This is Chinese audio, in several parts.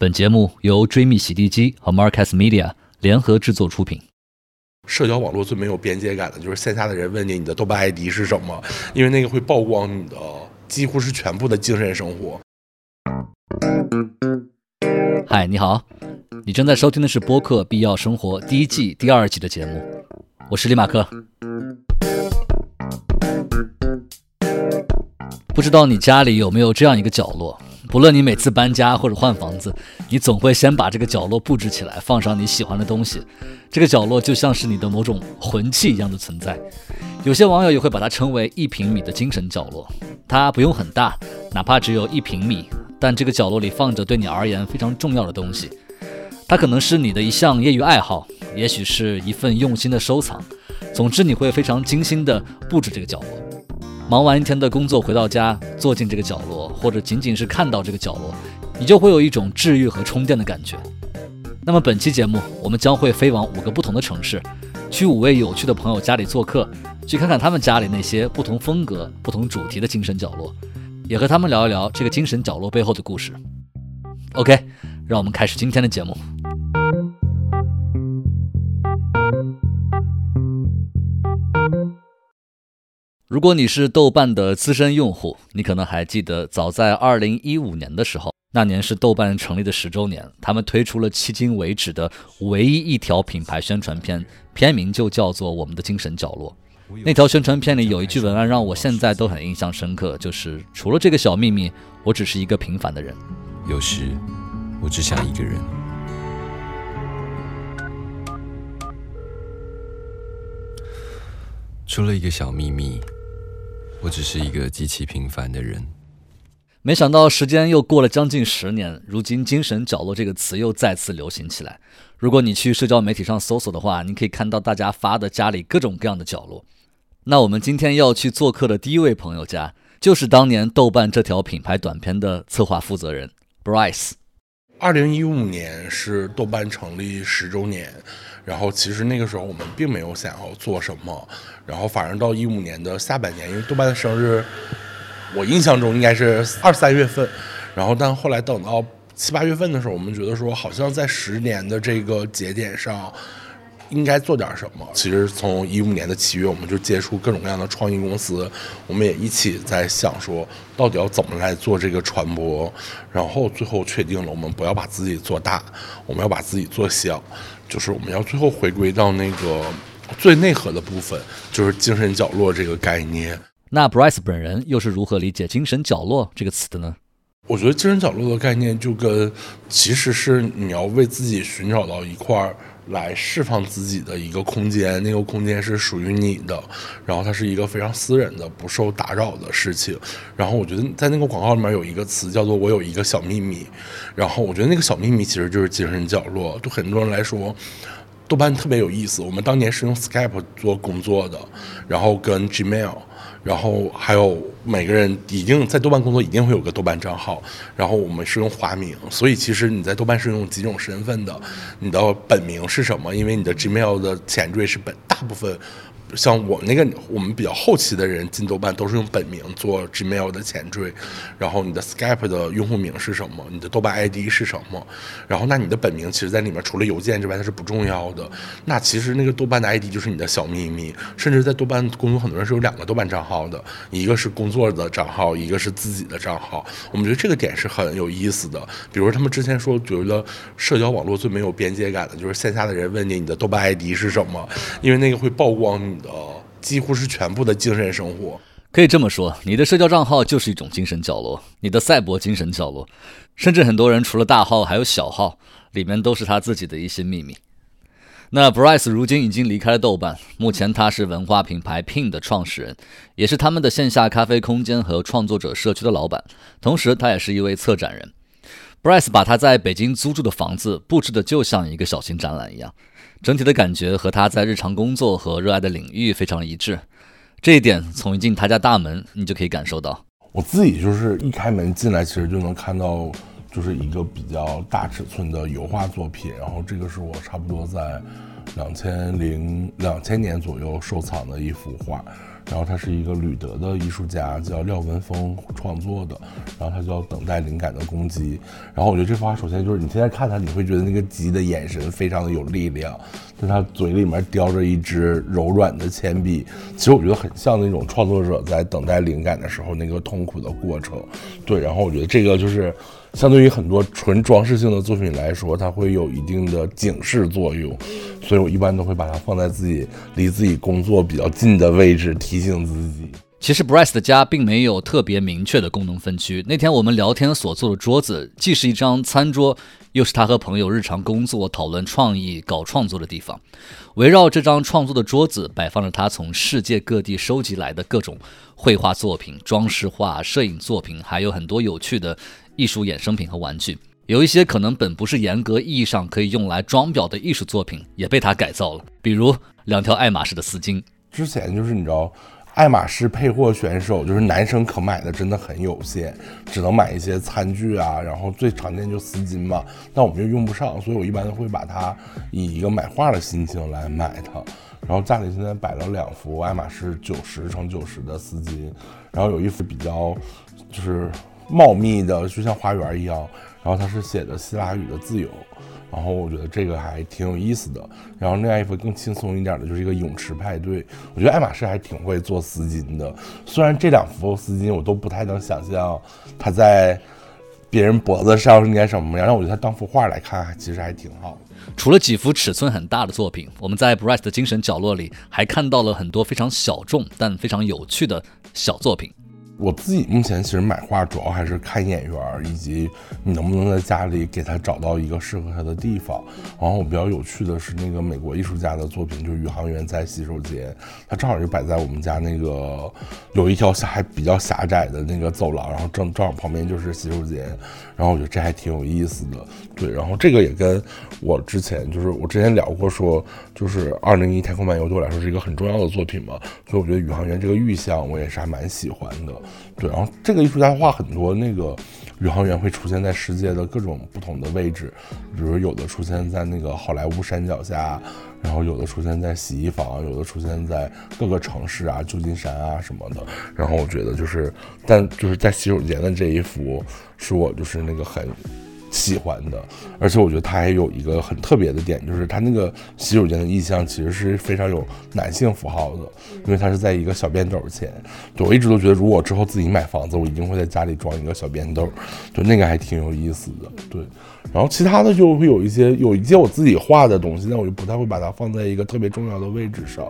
本节目由追觅洗地机和 Marcus Media 联合制作出品。社交网络最没有边界感的就是线下的人问你你的豆瓣 ID 是什么，因为那个会曝光你的几乎是全部的精神生活。嗨，你好，你正在收听的是播客《必要生活》第一季第二集的节目，我是李马克。不知道你家里有没有这样一个角落？不论你每次搬家或者换房子，你总会先把这个角落布置起来，放上你喜欢的东西。这个角落就像是你的某种魂器一样的存在。有些网友也会把它称为一平米的精神角落。它不用很大，哪怕只有一平米，但这个角落里放着对你而言非常重要的东西。它可能是你的一项业余爱好，也许是一份用心的收藏。总之，你会非常精心地布置这个角落。忙完一天的工作，回到家，坐进这个角落，或者仅仅是看到这个角落，你就会有一种治愈和充电的感觉。那么本期节目，我们将会飞往五个不同的城市，去五位有趣的朋友家里做客，去看看他们家里那些不同风格、不同主题的精神角落，也和他们聊一聊这个精神角落背后的故事。OK，让我们开始今天的节目。如果你是豆瓣的资深用户，你可能还记得，早在2015年的时候，那年是豆瓣成立的十周年，他们推出了迄今为止的唯一一条品牌宣传片，片名就叫做《我们的精神角落》。那条宣传片里有一句文案让我现在都很印象深刻，就是“除了这个小秘密，我只是一个平凡的人”。有时，我只想一个人。除了一个小秘密。我只是一个极其平凡的人。没想到时间又过了将近十年，如今“精神角落”这个词又再次流行起来。如果你去社交媒体上搜索的话，你可以看到大家发的家里各种各样的角落。那我们今天要去做客的第一位朋友家，就是当年豆瓣这条品牌短片的策划负责人 Bryce。二零一五年是豆瓣成立十周年。然后其实那个时候我们并没有想要做什么，然后反而到一五年的下半年，因为豆瓣的生日，我印象中应该是二三月份，然后但后来等到七八月份的时候，我们觉得说好像在十年的这个节点上。应该做点什么？其实从一五年的七月，我们就接触各种各样的创意公司，我们也一起在想说，到底要怎么来做这个传播。然后最后确定了，我们不要把自己做大，我们要把自己做小，就是我们要最后回归到那个最内核的部分，就是精神角落这个概念。那 Bryce 本人又是如何理解“精神角落”这个词的呢？我觉得精神角落的概念就跟，其实是你要为自己寻找到一块儿。来释放自己的一个空间，那个空间是属于你的，然后它是一个非常私人的、不受打扰的事情。然后我觉得在那个广告里面有一个词叫做“我有一个小秘密”，然后我觉得那个小秘密其实就是精神角落。对很多人来说，豆瓣特别有意思。我们当年是用 Skype 做工作的，然后跟 Gmail。然后还有每个人已经在豆瓣工作，一定会有个豆瓣账号。然后我们是用花名，所以其实你在豆瓣是用几种身份的。你的本名是什么？因为你的 Gmail 的前缀是本大部分。像我们那个，我们比较后期的人进豆瓣都是用本名做 Gmail 的前缀，然后你的 Skype 的用户名是什么？你的豆瓣 ID 是什么？然后那你的本名其实在里面除了邮件之外它是不重要的。那其实那个豆瓣的 ID 就是你的小秘密。甚至在豆瓣工作很多人是有两个豆瓣账号的，一个是工作的账号，一个是自己的账号。我们觉得这个点是很有意思的。比如他们之前说觉得社交网络最没有边界感的就是线下的人问你你的豆瓣 ID 是什么，因为那个会曝光的几乎是全部的精神生活，可以这么说，你的社交账号就是一种精神角落，你的赛博精神角落，甚至很多人除了大号还有小号，里面都是他自己的一些秘密。那 Bryce 如今已经离开了豆瓣，目前他是文化品牌 Pin 的创始人，也是他们的线下咖啡空间和创作者社区的老板，同时他也是一位策展人。Bryce 把他在北京租住的房子布置的就像一个小型展览一样。整体的感觉和他在日常工作和热爱的领域非常一致，这一点从一进他家大门你就可以感受到。我自己就是一开门进来，其实就能看到，就是一个比较大尺寸的油画作品。然后这个是我差不多在两千零两千年左右收藏的一幅画。然后他是一个吕德的艺术家，叫廖文峰创作的。然后他就要等待灵感的攻击。然后我觉得这幅画首先就是你现在看他，你会觉得那个鸡的眼神非常的有力量，就他嘴里面叼着一支柔软的铅笔。其实我觉得很像那种创作者在等待灵感的时候那个痛苦的过程。对，然后我觉得这个就是相对于很多纯装饰性的作品来说，它会有一定的警示作用。所以我一般都会把它放在自己离自己工作比较近的位置，提醒自己。其实 Bryce 的家并没有特别明确的功能分区。那天我们聊天所坐的桌子，既是一张餐桌，又是他和朋友日常工作、讨论创意、搞创作的地方。围绕这张创作的桌子，摆放着他从世界各地收集来的各种绘画作品、装饰画、摄影作品，还有很多有趣的艺术衍生品和玩具。有一些可能本不是严格意义上可以用来装裱的艺术作品，也被他改造了，比如两条爱马仕的丝巾。之前就是你知道。爱马仕配货选手就是男生可买的真的很有限，只能买一些餐具啊，然后最常见就丝巾嘛，但我们又用不上，所以我一般都会把它以一个买画的心情来买它。然后家里现在摆了两幅爱马仕九十乘九十的丝巾，然后有一幅比较就是茂密的，就像花园一样，然后它是写的希腊语的自由。然后我觉得这个还挺有意思的。然后另外一幅更轻松一点的，就是一个泳池派对。我觉得爱马仕还挺会做丝巾的。虽然这两幅丝巾我都不太能想象它在别人脖子上应该什么样，但我觉得它当幅画来看，其实还挺好的。除了几幅尺寸很大的作品，我们在 Bryce 的精神角落里还看到了很多非常小众但非常有趣的小作品。我自己目前其实买画主要还是看眼缘，以及你能不能在家里给他找到一个适合他的地方。然后我比较有趣的是那个美国艺术家的作品，就是宇航员在洗手间，他正好就摆在我们家那个有一条还比较狭窄的那个走廊，然后正正好旁边就是洗手间。然后我觉得这还挺有意思的，对。然后这个也跟我之前就是我之前聊过，说就是二零一太空漫游对我来说是一个很重要的作品嘛，所以我觉得宇航员这个预象我也是还蛮喜欢的。对，然后这个艺术家画很多那个宇航员会出现在世界的各种不同的位置，比如有的出现在那个好莱坞山脚下，然后有的出现在洗衣房，有的出现在各个城市啊，旧金山啊什么的。然后我觉得就是，但就是在洗手间的这一幅，是我就是那个很。喜欢的，而且我觉得它还有一个很特别的点，就是它那个洗手间的意象其实是非常有男性符号的，因为它是在一个小便斗前。就我一直都觉得，如果之后自己买房子，我一定会在家里装一个小便斗，就那个还挺有意思的。对，然后其他的就会有一些有一些我自己画的东西，但我就不太会把它放在一个特别重要的位置上，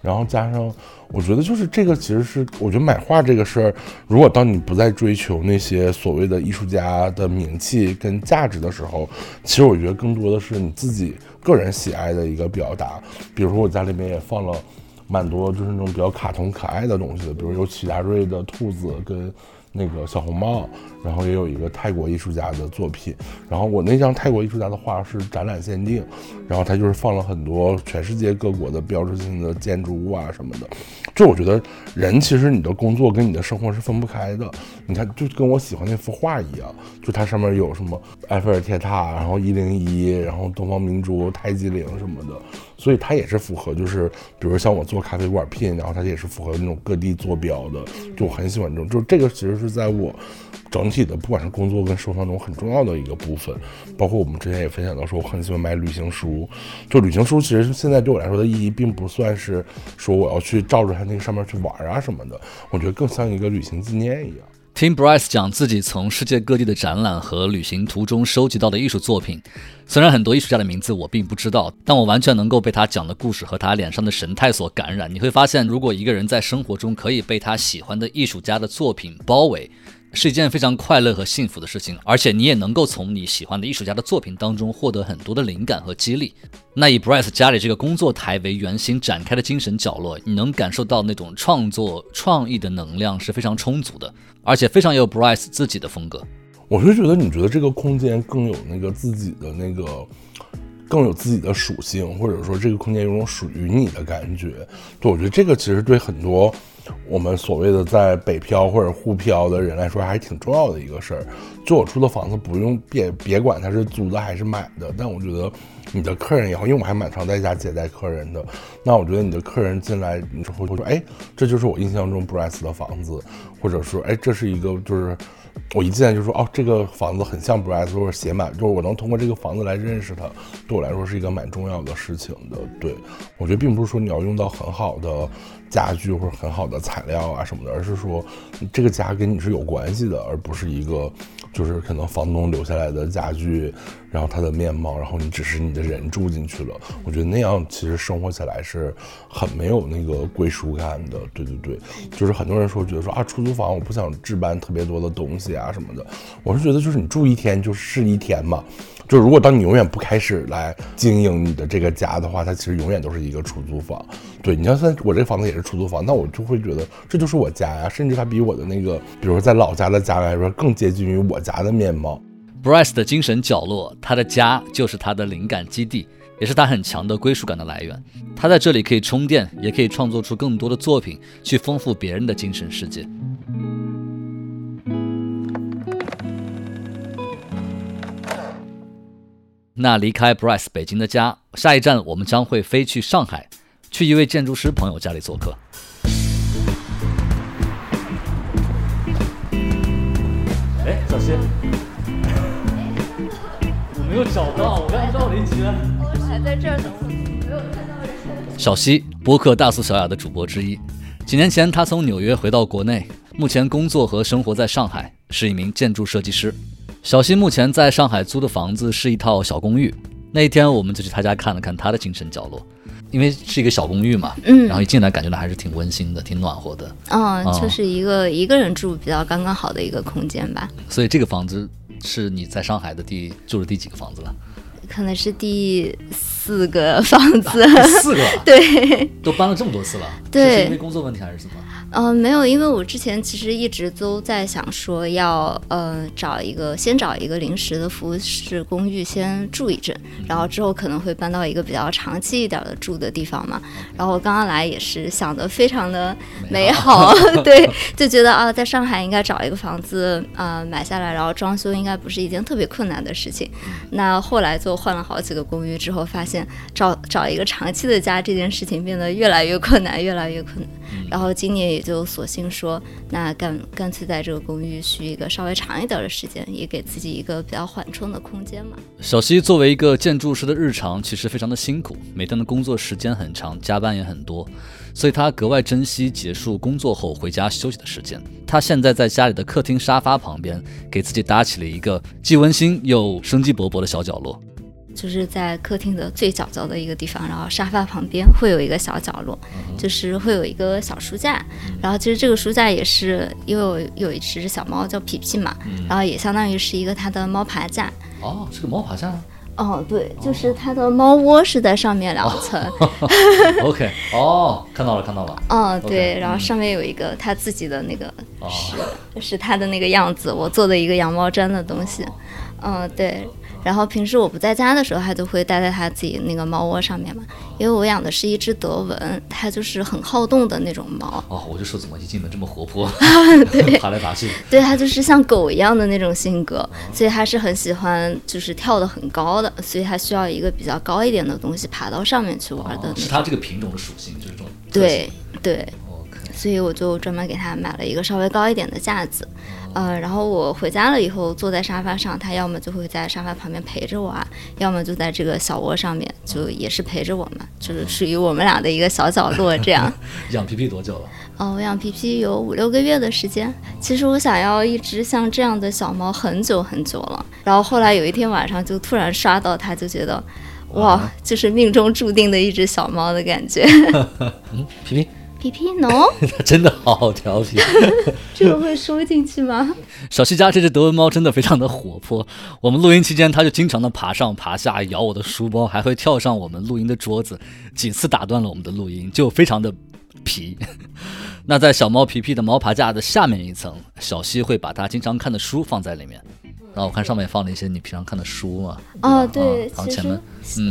然后加上。我觉得就是这个，其实是我觉得买画这个事儿，如果当你不再追求那些所谓的艺术家的名气跟价值的时候，其实我觉得更多的是你自己个人喜爱的一个表达。比如说我家里面也放了蛮多就是那种比较卡通可爱的东西的，比如有齐达瑞的兔子跟。那个小红帽，然后也有一个泰国艺术家的作品，然后我那张泰国艺术家的画是展览限定，然后他就是放了很多全世界各国的标志性的建筑物啊什么的，就我觉得人其实你的工作跟你的生活是分不开的，你看就跟我喜欢那幅画一样，就它上面有什么埃菲尔铁塔，然后一零一，然后东方明珠、泰姬陵什么的。所以它也是符合，就是比如像我做咖啡馆聘，然后它也是符合那种各地坐标的，就我很喜欢这种，就这个其实是在我整体的不管是工作跟收藏中很重要的一个部分。包括我们之前也分享到说，我很喜欢买旅行书，就旅行书其实现在对我来说的意义，并不算是说我要去照着它那个上面去玩啊什么的，我觉得更像一个旅行纪念一样。听 Bryce 讲自己从世界各地的展览和旅行途中收集到的艺术作品，虽然很多艺术家的名字我并不知道，但我完全能够被他讲的故事和他脸上的神态所感染。你会发现，如果一个人在生活中可以被他喜欢的艺术家的作品包围。是一件非常快乐和幸福的事情，而且你也能够从你喜欢的艺术家的作品当中获得很多的灵感和激励。那以 Bryce 家里这个工作台为圆心展开的精神角落，你能感受到那种创作创意的能量是非常充足的，而且非常有 Bryce 自己的风格。我是觉得，你觉得这个空间更有那个自己的那个，更有自己的属性，或者说这个空间有种属于你的感觉。对，我觉得这个其实对很多。我们所谓的在北漂或者沪漂的人来说，还是挺重要的一个事儿。就我出的房子，不用别别管它是租的还是买的，但我觉得你的客人也好，因为我还蛮常在家接待客人的。那我觉得你的客人进来之后会说：“哎，这就是我印象中 Bryce 的房子。”或者说：“哎，这是一个就是我一进来就说哦，这个房子很像 Bryce，或者写满，就是我能通过这个房子来认识他，对我来说是一个蛮重要的事情的。对我觉得并不是说你要用到很好的家具或者很好的材料啊什么的，而是说这个家跟你是有关系的，而不是一个就是可能房东留下来的家具，然后它的面貌，然后你只是你的人住进去了。我觉得那样其实生活起来是很没有那个归属感的。对对对，就是很多人说觉得说啊，出租房我不想置办特别多的东西啊什么的，我是觉得就是你住一天就是一天嘛。就是如果当你永远不开始来经营你的这个家的话，它其实永远都是一个出租房。对你要算我这房子也是出租房，那我就会觉得这就是我家呀，甚至它比我的那个，比如说在老家的家来说更接近于我家的面貌。Bryce 的精神角落，他的家就是他的灵感基地，也是他很强的归属感的来源。他在这里可以充电，也可以创作出更多的作品，去丰富别人的精神世界。那离开 Bryce 北京的家，下一站我们将会飞去上海，去一位建筑师朋友家里做客。哎，小西，我没有找到，我刚才绕了一圈。还在这儿等我，没有看到人。小西，播客大苏小雅的主播之一。几年前，他从纽约回到国内，目前工作和生活在上海，是一名建筑设计师。小新目前在上海租的房子是一套小公寓。那一天，我们就去他家看了看他的精神角落，因为是一个小公寓嘛，嗯然后一进来感觉到还是挺温馨的，挺暖和的。嗯，哦就是一个一个人住比较刚刚好的一个空间吧，所以这个房子是你在上海的第住的第几个房子了？可能是第四个房子。四个，对，都搬了这么多次了。对是因为工作问题还是什么？呃，没有，因为我之前其实一直都在想说要呃找一个先找一个临时的服务式公寓先住一阵，然后之后可能会搬到一个比较长期一点的住的地方嘛。然后我刚刚来也是想的非常的美好，对，就觉得啊，在上海应该找一个房子呃买下来，然后装修应该不是一件特别困难的事情。那后来就换了好几个公寓之后，发现找找一个长期的家这件事情变得越来越困难，越来越困难。然后今年也就索性说，那干干脆在这个公寓续一个稍微长一点的时间，也给自己一个比较缓冲的空间嘛。小西作为一个建筑师的日常其实非常的辛苦，每天的工作时间很长，加班也很多，所以他格外珍惜结束工作后回家休息的时间。他现在在家里的客厅沙发旁边，给自己搭起了一个既温馨又生机勃勃的小角落。就是在客厅的最角角的一个地方，然后沙发旁边会有一个小角落，就是会有一个小书架。然后其实这个书架也是因为我有一只小猫叫皮皮嘛，然后也相当于是一个它的猫爬架。哦，是个猫爬架。哦，对，就是它的猫窝是在上面两层。OK，哦，看到了，看到了。嗯，OK，对，然后嗯上面有一个它自己的那个哦，是它的那个样子，我做的一个羊毛毡的东西。嗯，对。然后平时我不在家的时候，它就会待在它自己那个猫窝上面嘛。因为我养的是一只德文，它就是很好动的那种猫。哦，我就说怎么一进门这么活泼，爬来爬去。对，它就是像狗一样的那种性格，所以它是很喜欢就是跳得很高的，所以它需要一个比较高一点的东西爬到上面去玩的哦，是它这个品种的属性，就是这种。对对所以我就专门给它买了一个稍微高一点的架子，呃，然后我回家了以后坐在沙发上，它要么就会在沙发旁边陪着我啊，要么就在这个小窝上面，就也是陪着我们，就是属于我们俩的一个小角落这样。养皮皮多久了？哦，我养皮皮有五六个月的时间。其实我想要一只像这样的小猫很久很久了，然后后来有一天晚上就突然刷到它，就觉得。哇，就是命中注定的一只小猫的感觉。嗯皮皮，皮皮喏，它 真的好调皮。这个会收进去吗？小西家这只德文猫真的非常的活泼，我们录音期间它就经常的爬上爬下，咬我的书包，还会跳上我们录音的桌子，几次打断了我们的录音，就非常的皮。那在小猫皮皮的猫爬架的下面一层，小西会把它经常看的书放在里面。然后我看上面放了一些你平常看的书嘛。哦，对然后其前面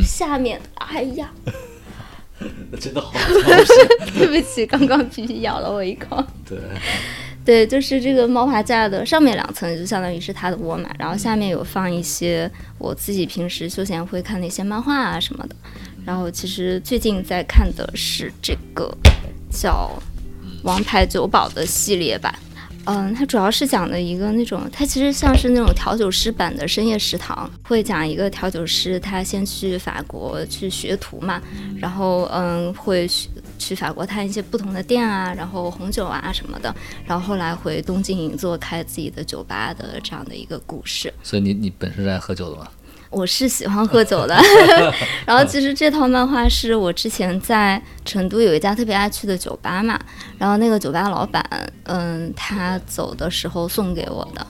下面，哎呀，真的好。对不起，刚刚皮皮咬了我一口。对，对，就是这个猫爬架的上面两层就相当于是它的窝嘛，然后下面有放一些我自己平时休闲会看的一些漫画啊什么的。然后其实最近在看的是这个叫《王牌酒保》的系列版。嗯，它主要是讲的一个那种，它其实像是那种调酒师版的深夜食堂，会讲一个调酒师，他先去法国去学徒嘛，然后嗯，会去去法国探一些不同的店啊，然后红酒啊什么的，然后后来回东京银座开自己的酒吧的这样的一个故事。所以你你本身是爱喝酒的吗？我是喜欢喝 酒的，然后其实这套漫画是我之前在成都有一家特别爱去的酒吧嘛，然后那个酒吧老板，嗯，他走的时候送给我的，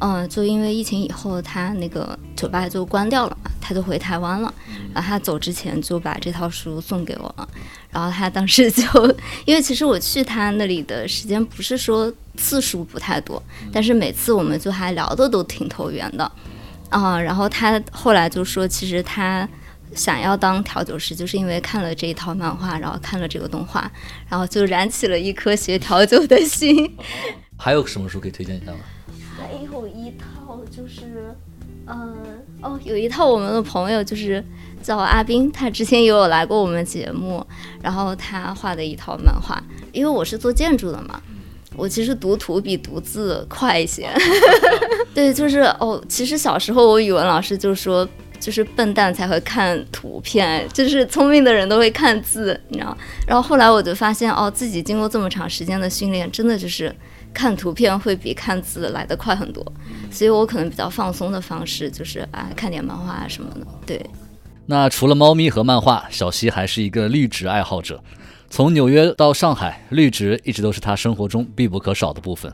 嗯，就因为疫情以后他那个酒吧就关掉了嘛，他就回台湾了，然后他走之前就把这套书送给我了，然后他当时就，因为其实我去他那里的时间不是说次数不太多，但是每次我们就还聊的都挺投缘的。啊，然后他后来就说，其实他想要当调酒师，就是因为看了这一套漫画，然后看了这个动画，然后就燃起了一颗学调酒的心。还有什么书可以推荐一下吗？还有一套就是，嗯，哦，有一套我们的朋友就是叫阿斌，他之前也有来过我们节目，然后他画的一套漫画，因为我是做建筑的嘛。我其实读图比读字快一些，对，就是哦，其实小时候我语文老师就说，就是笨蛋才会看图片，就是聪明的人都会看字，你知道。然后后来我就发现，哦，自己经过这么长时间的训练，真的就是看图片会比看字来得快很多。所以我可能比较放松的方式就是啊，看点漫画啊什么的。对。那除了猫咪和漫画，小西还是一个绿植爱好者。从纽约到上海，绿植一直都是他生活中必不可少的部分。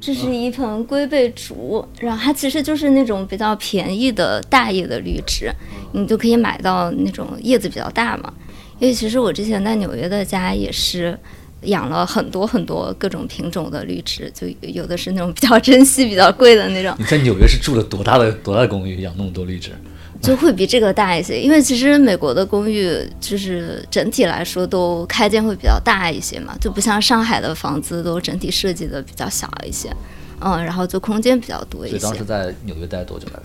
这是一盆龟背竹，然后它其实就是那种比较便宜的大叶的绿植，你就可以买到那种叶子比较大嘛。因为其实我之前在纽约的家也是养了很多很多各种品种的绿植，就有的是那种比较珍稀、比较贵的那种。你在纽约是住了多大的多大的公寓，养那么多绿植？就会比这个大一些，因为其实美国的公寓就是整体来说都开间会比较大一些嘛，就不像上海的房子都整体设计的比较小一些，嗯，然后就空间比较多一些。所以当时在纽约待多久大概？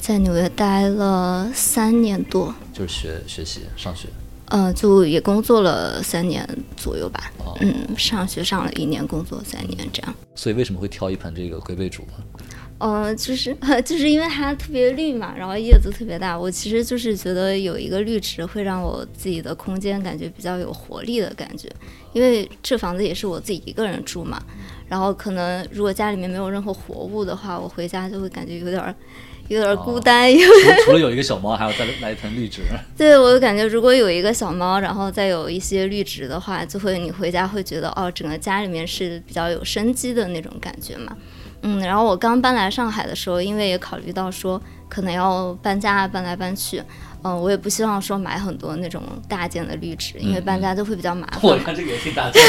在纽约待了三年多，就是学学习上学。嗯，就也工作了三年左右吧。嗯，上学上了一年，工作三年这样。所以为什么会挑一盆这个龟背竹呢？嗯，就是 就是因为它特别绿嘛，然后叶子特别大。我其实就是觉得有一个绿植会让我自己的空间感觉比较有活力的感觉。因为这房子也是我自己一个人住嘛，然后可能如果家里面没有任何活物的话，我回家就会感觉有点有点孤单。因为除了有一个小猫，还要再来一盆绿植。对，我就感觉如果有一个小猫，然后再有一些绿植的话，就会你回家会觉得哦，整个家里面是比较有生机的那种感觉嘛。嗯，然后我刚搬来上海的时候，因为也考虑到说可能要搬家搬来搬去，嗯，我也不希望说买很多那种大件的绿植，因为搬家都会比较麻烦。我看这个也挺大件。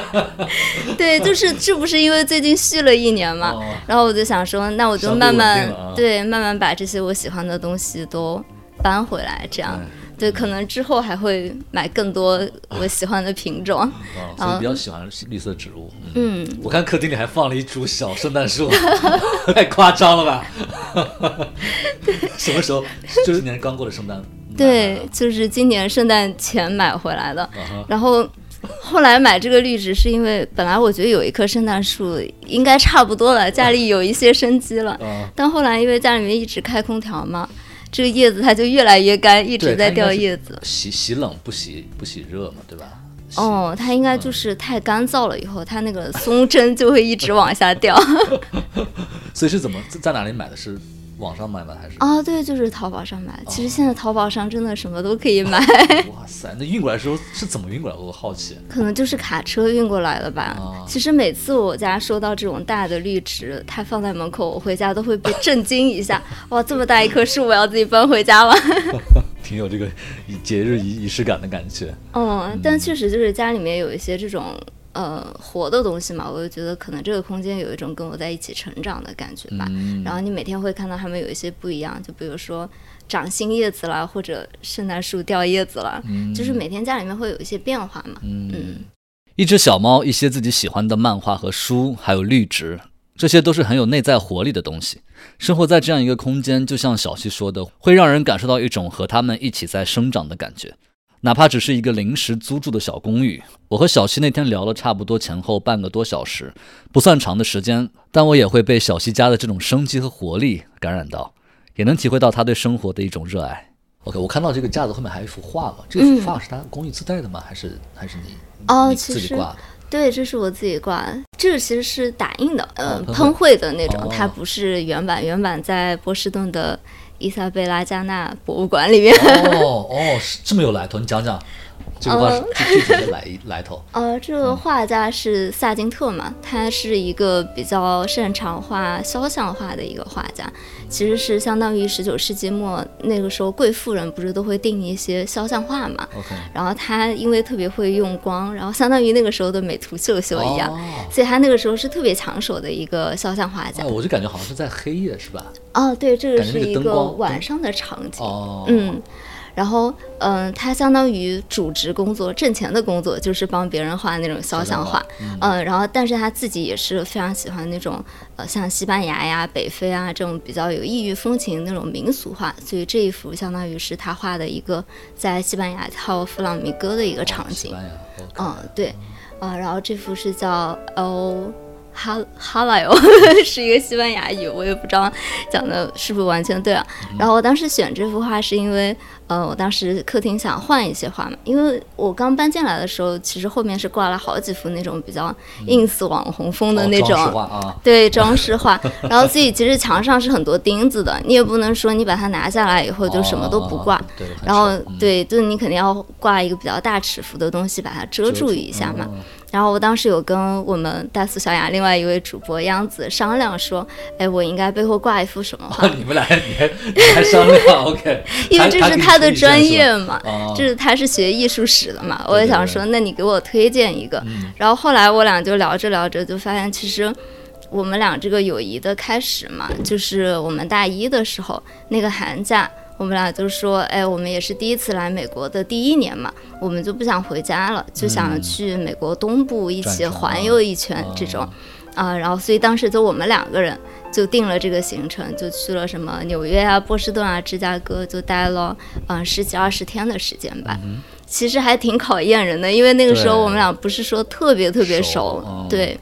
对，就是这不是因为最近续了一年嘛，然后我就想说，那我就慢慢对慢慢把这些我喜欢的东西都搬回来，这样。对，可能之后还会买更多我喜欢的品种。啊，所以比较喜欢绿色植物。嗯，我看客厅里还放了一株小圣诞树，太夸张了吧？什么时候？就是今年刚过的圣诞。对，就是今年圣诞前买回来的。然后后来买这个绿植是因为本来我觉得有一棵圣诞树应该差不多了，家里有一些生机了。但后来因为家里面一直开空调嘛。这个叶子它就越来越干，一直在掉叶子。洗洗冷不洗不洗热嘛，对吧？哦，它应该就是太干燥了，以后它那个松针就会一直往下掉。所以是怎么在哪里买的？是？网上买吗？还是啊，对，就是淘宝上买。其实现在淘宝上真的什么都可以买。哇塞，那运过来的时候是怎么运过来？我好奇。可能就是卡车运过来的吧。其实每次我家收到这种大的绿植，它放在门口，我回家都会被震惊一下。哇，这么大一棵树，我要自己搬回家了。挺有这个节日仪仪式感的感觉。嗯，但确实就是家里面有一些这种。呃，活的东西嘛，我就觉得可能这个空间有一种跟我在一起成长的感觉吧。然后你每天会看到它们有一些不一样，就比如说长新叶子啦，或者圣诞树掉叶子了，就是每天家里面会有一些变化嘛。嗯，一只小猫，一些自己喜欢的漫画和书，还有绿植，这些都是很有内在活力的东西。生活在这样一个空间，就像小溪说的，会让人感受到一种和它们一起在生长的感觉。哪怕只是一个临时租住的小公寓。我和小西那天聊了差不多前后半个多小时，不算长的时间，但我也会被小西家的这种生机和活力感染到，也能体会到他对生活的一种热爱。OK，我看到这个架子后面还有一幅画嘛，这幅画是他公寓自带的吗？还是还是你哦，你自己挂的？对，这是我自己挂的，这个其实是打印的，呃，哦喷绘喷绘的那种，哦它不是原版，原版在波士顿的伊莎贝拉加纳博物馆里面。哦哦，这么有来头，你讲讲这个具具体的来 来头。呃，这个画家是萨金特嘛，他是一个比较擅长画肖像画的一个画家，其实是相当于十九世纪末那个时候贵妇人不是都会订一些肖像画嘛，OK，然后他因为特别会用光，然后相当于那个时候的美图秀秀一样。哦所以他那个时候是特别抢手的一个肖像画家哎，。我就感觉好像是在黑夜，是吧？哦，对，这个是一个晚上的场景。哦，嗯，然后嗯，他相当于主职工作、挣钱的工作就是帮别人画那种肖像画。嗯，然后但是他自己也是非常喜欢那种呃，像西班牙呀、北非啊这种比较有异域风情那种民俗画，所以这一幅相当于是他画的一个在西班牙跳弗朗明哥的一个场景。嗯，对，啊，然后这幅是叫 El 哈哈拉哟，是一个西班牙语，我也不知道讲的是不是完全对啊。然后我当时选这幅画是因为，呃，我当时客厅想换一些画嘛，因为我刚搬进来的时候，其实后面是挂了好几幅那种比较 ins 网红风的哦那种。对装饰画，然后所以其实墙上是很多钉子的，你也不能说你把它拿下来以后就什么都不挂，哦对，然后嗯对，就是你肯定要挂一个比较大尺幅的东西把它遮住一下嘛。嗯然后我当时有跟我们大苏小雅另外一位主播央子商量说，哎，我应该背后挂一幅什么画？你们俩还你还你还商量 OK，因为这是他的专业嘛，哦就是他是学艺术史的嘛，我也想说，那你给我推荐一个。嗯然后后来我俩就聊着聊着，就发现其实我们俩这个友谊的开始嘛，就是我们大一的时候那个寒假。我们俩就说，哎，我们也是第一次来美国的第一年嘛，我们就不想回家了，就想去美国东部一起环游一圈这种，啊，然后所以当时就我们两个人就定了这个行程，就去了什么纽约啊、波士顿啊、芝加哥，就待了嗯十几二十天的时间吧。其实还挺考验人的，因为那个时候我们俩不是说特别特别熟。对。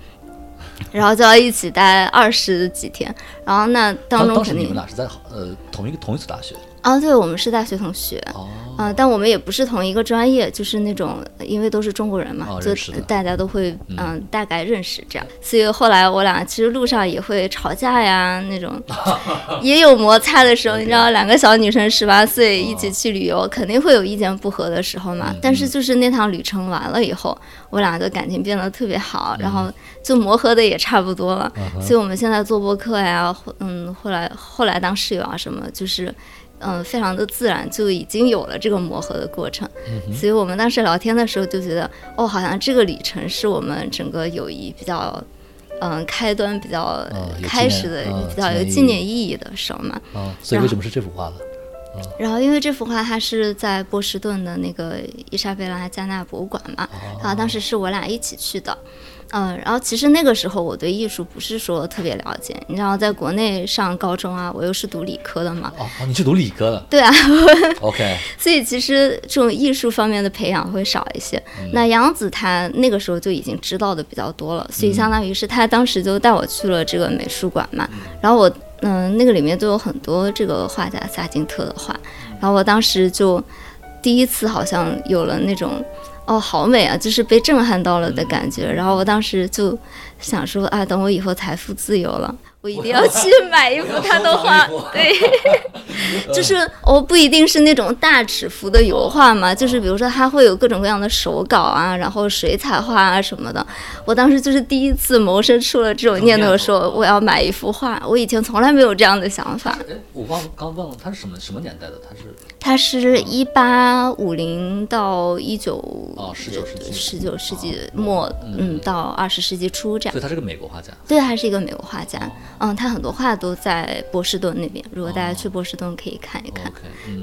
然后就要一起待二十几天，然后那当当中肯定当时你们俩是在呃同一个同一所大学啊，对我们是大学同学，哦，啊、但我们也不是同一个专业，就是那种，因为都是中国人嘛，就大家都会嗯、大概认识这样。所以后来我俩其实路上也会吵架呀，那种 也有摩擦的时候。你知道，两个小女生十八岁一起去旅游，肯定会有意见不合的时候嘛。但是就是那趟旅程完了以后，我俩的感情变得特别好，然后就磨合的也差不多了。所以我们现在做播客呀，嗯，后来后来当室友啊什么，就是。嗯，非常的自然，就已经有了这个磨合的过程。所以我们当时聊天的时候就觉得，哦，好像这个旅程是我们整个友谊比较，嗯，开端比较开始的、比较有纪念意义的时候嘛。啊，所以为什么是这幅画呢？然后因为这幅画它是在波士顿的那个伊莎贝拉加纳博物馆嘛，然后当时是我俩一起去的。嗯，然后其实那个时候我对艺术不是说特别了解，你知道，在国内上高中啊，我又是读理科的嘛，哦哦，你是读理科的对啊，，OK，所以其实这种艺术方面的培养会少一些。那杨子他那个时候就已经知道的比较多了，所以相当于是他当时就带我去了这个美术馆嘛，然后我嗯、那个里面都有很多这个画家萨金特的画，然后我当时就第一次好像有了那种。哦，好美啊！就是被震撼到了的感觉。然后我当时就想说啊，等我以后财富自由了，我一定要去买一幅他的画。对，就是我不一定是那种大尺幅的油画嘛，就是比如说它会有各种各样的手稿啊，然后水彩画啊什么的。我当时就是第一次萌生出了这种念头，说我要买一幅画。我以前从来没有这样的想法。哎，我忘了刚忘了他是什么什么年代的？他是它是一八五零到一九哦十九世纪十九世纪末，嗯，到二十世纪初这样所以。他是个美国画家。对，他是一个美国画家，嗯，他很多画都在波士顿那边。如果大家去波士顿，可以看一看。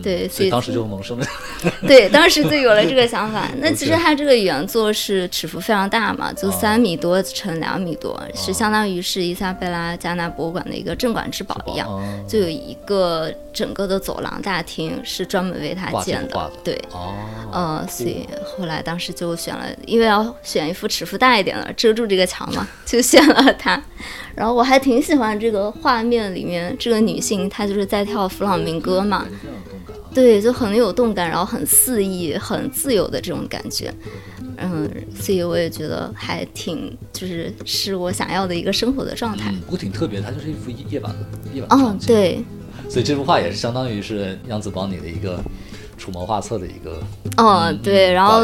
对，所以当时就萌生了。对，当时就有了这个想法。那其实他这个原作是尺幅非常大嘛，就三米多乘两米多，是相当于是伊莎贝拉加纳博物馆的一个镇馆之宝一样，哦就有一个整个的走廊大厅是专门为他建的对。哦，呃，所以后来当时就选了，因为要选一幅尺幅大一点的遮住这个墙嘛，就选了它。然后我还挺喜欢这个画面里面这个女性，她就是在跳弗朗明哥嘛。对，就很有动感，然后很肆意、很自由的这种感觉。嗯，所以我也觉得还挺，就是是我想要的一个生活的状态。嗯，不过挺特别的，它就是一幅夜晚的夜晚哦场，景。，对，所以这幅画也是相当于是杨子帮你的一个出谋划策的一个。哦，嗯对，然后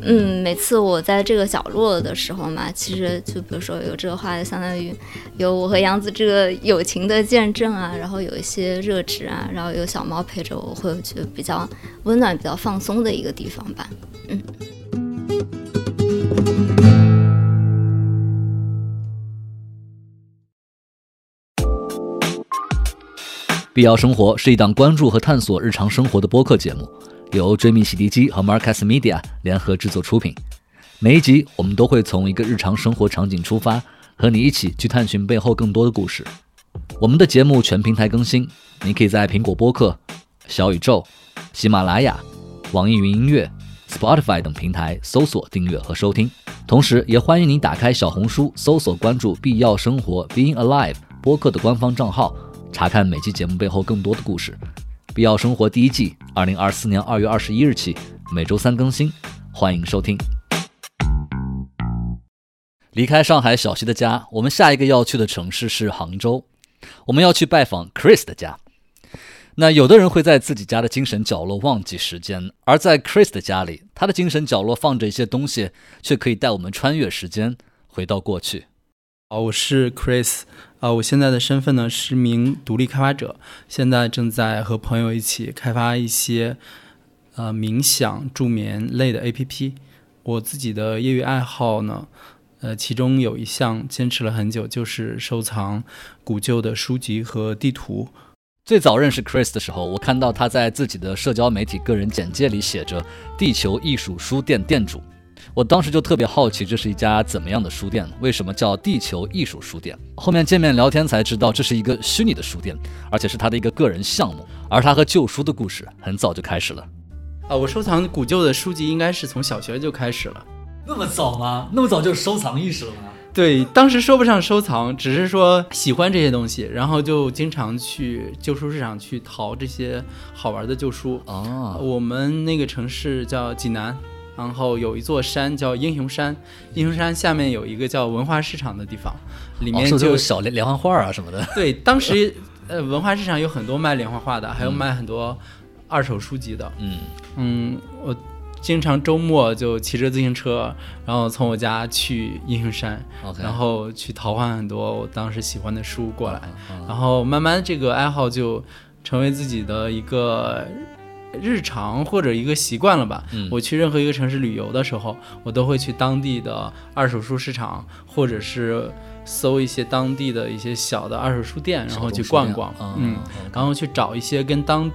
嗯，每次我在这个角落的时候嘛，其实就比如说有这个画，相当于有我和杨子这个友情的见证啊，然后有一些热值啊，然后有小猫陪着我，会觉得比较温暖、比较放松的一个地方吧。必要生活是一档关注和探索日常生活的播客节目，由追觅洗涤机和 Marcus Media 联合制作出品。每一集我们都会从一个日常生活场景出发，和你一起去探寻背后更多的故事。我们的节目全平台更新，你可以在苹果播客、小宇宙、喜马拉雅、网易云音乐、Spotify 等平台搜索订阅和收听。同时，也欢迎你打开小红书搜索关注“必要生活 Being Alive” 播客的官方账号，查看每期节目背后更多的故事。必要生活第一季，二零二四年二月二十一日起，每周三更新，欢迎收听。离开上海小溪的家，我们下一个要去的城市是杭州，我们要去拜访 Chris 的家。那有的人会在自己家的精神角落忘记时间，而在 Chris 的家里，他的精神角落放着一些东西，却可以带我们穿越时间，回到过去。啊，我是 Chris，啊、我现在的身份呢是名独立开发者，现在正在和朋友一起开发一些呃冥想助眠类的 APP。我自己的业余爱好呢，呃，其中有一项坚持了很久，就是收藏古旧的书籍和地图。最早认识 Chris 的时候，我看到他在自己的社交媒体个人简介里写着“地球艺术书店店主”，我当时就特别好奇，这是一家怎么样的书店？为什么叫地球艺术书店？后面见面聊天才知道，这是一个虚拟的书店，而且是他的一个个人项目。而他和旧书的故事很早就开始了。啊、我收藏古旧的书籍应该是从小学就开始了。那么早吗？那么早就收藏意识了吗？对，当时说不上收藏，只是说喜欢这些东西，然后就经常去旧书市场去淘这些好玩的旧书。哦，我们那个城市叫济南，然后有一座山叫英雄山，英雄山下面有一个叫文化市场的地方，里面就、小连连环画啊什么的？对，当时呃文化市场有很多卖连环画的，还有卖很多二手书籍的。嗯，嗯，我经常周末就骑着自行车，然后从我家去英雄山然后去淘换很多我当时喜欢的书过来，嗯。然后慢慢这个爱好就成为自己的一个日常或者一个习惯了吧。嗯我去任何一个城市旅游的时候，我都会去当地的二手书市场，或者是搜一些当地的一些小的二手书店，然后去逛逛，嗯然后去找一些跟当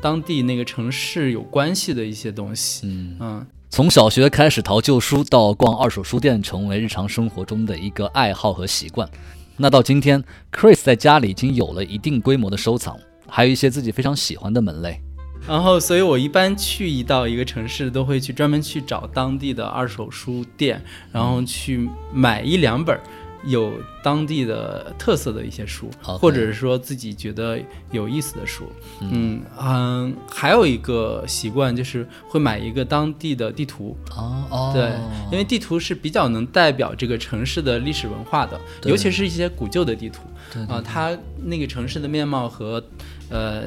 当地那个城市有关系的一些东西。嗯，嗯，从小学开始淘旧书，到逛二手书店，成为日常生活中的一个爱好和习惯。那到今天，Chris 在家里已经有了一定规模的收藏，还有一些自己非常喜欢的门类。然后，所以我一般去一到一个城市，都会去专门去找当地的二手书店，然后去买一两本儿有当地的特色的一些书或者是说自己觉得有意思的书。嗯。嗯，还有一个习惯就是会买一个当地的地图。哦哦，对，因为地图是比较能代表这个城市的历史文化的，尤其是一些古旧的地图。对。啊，它那个城市的面貌和呃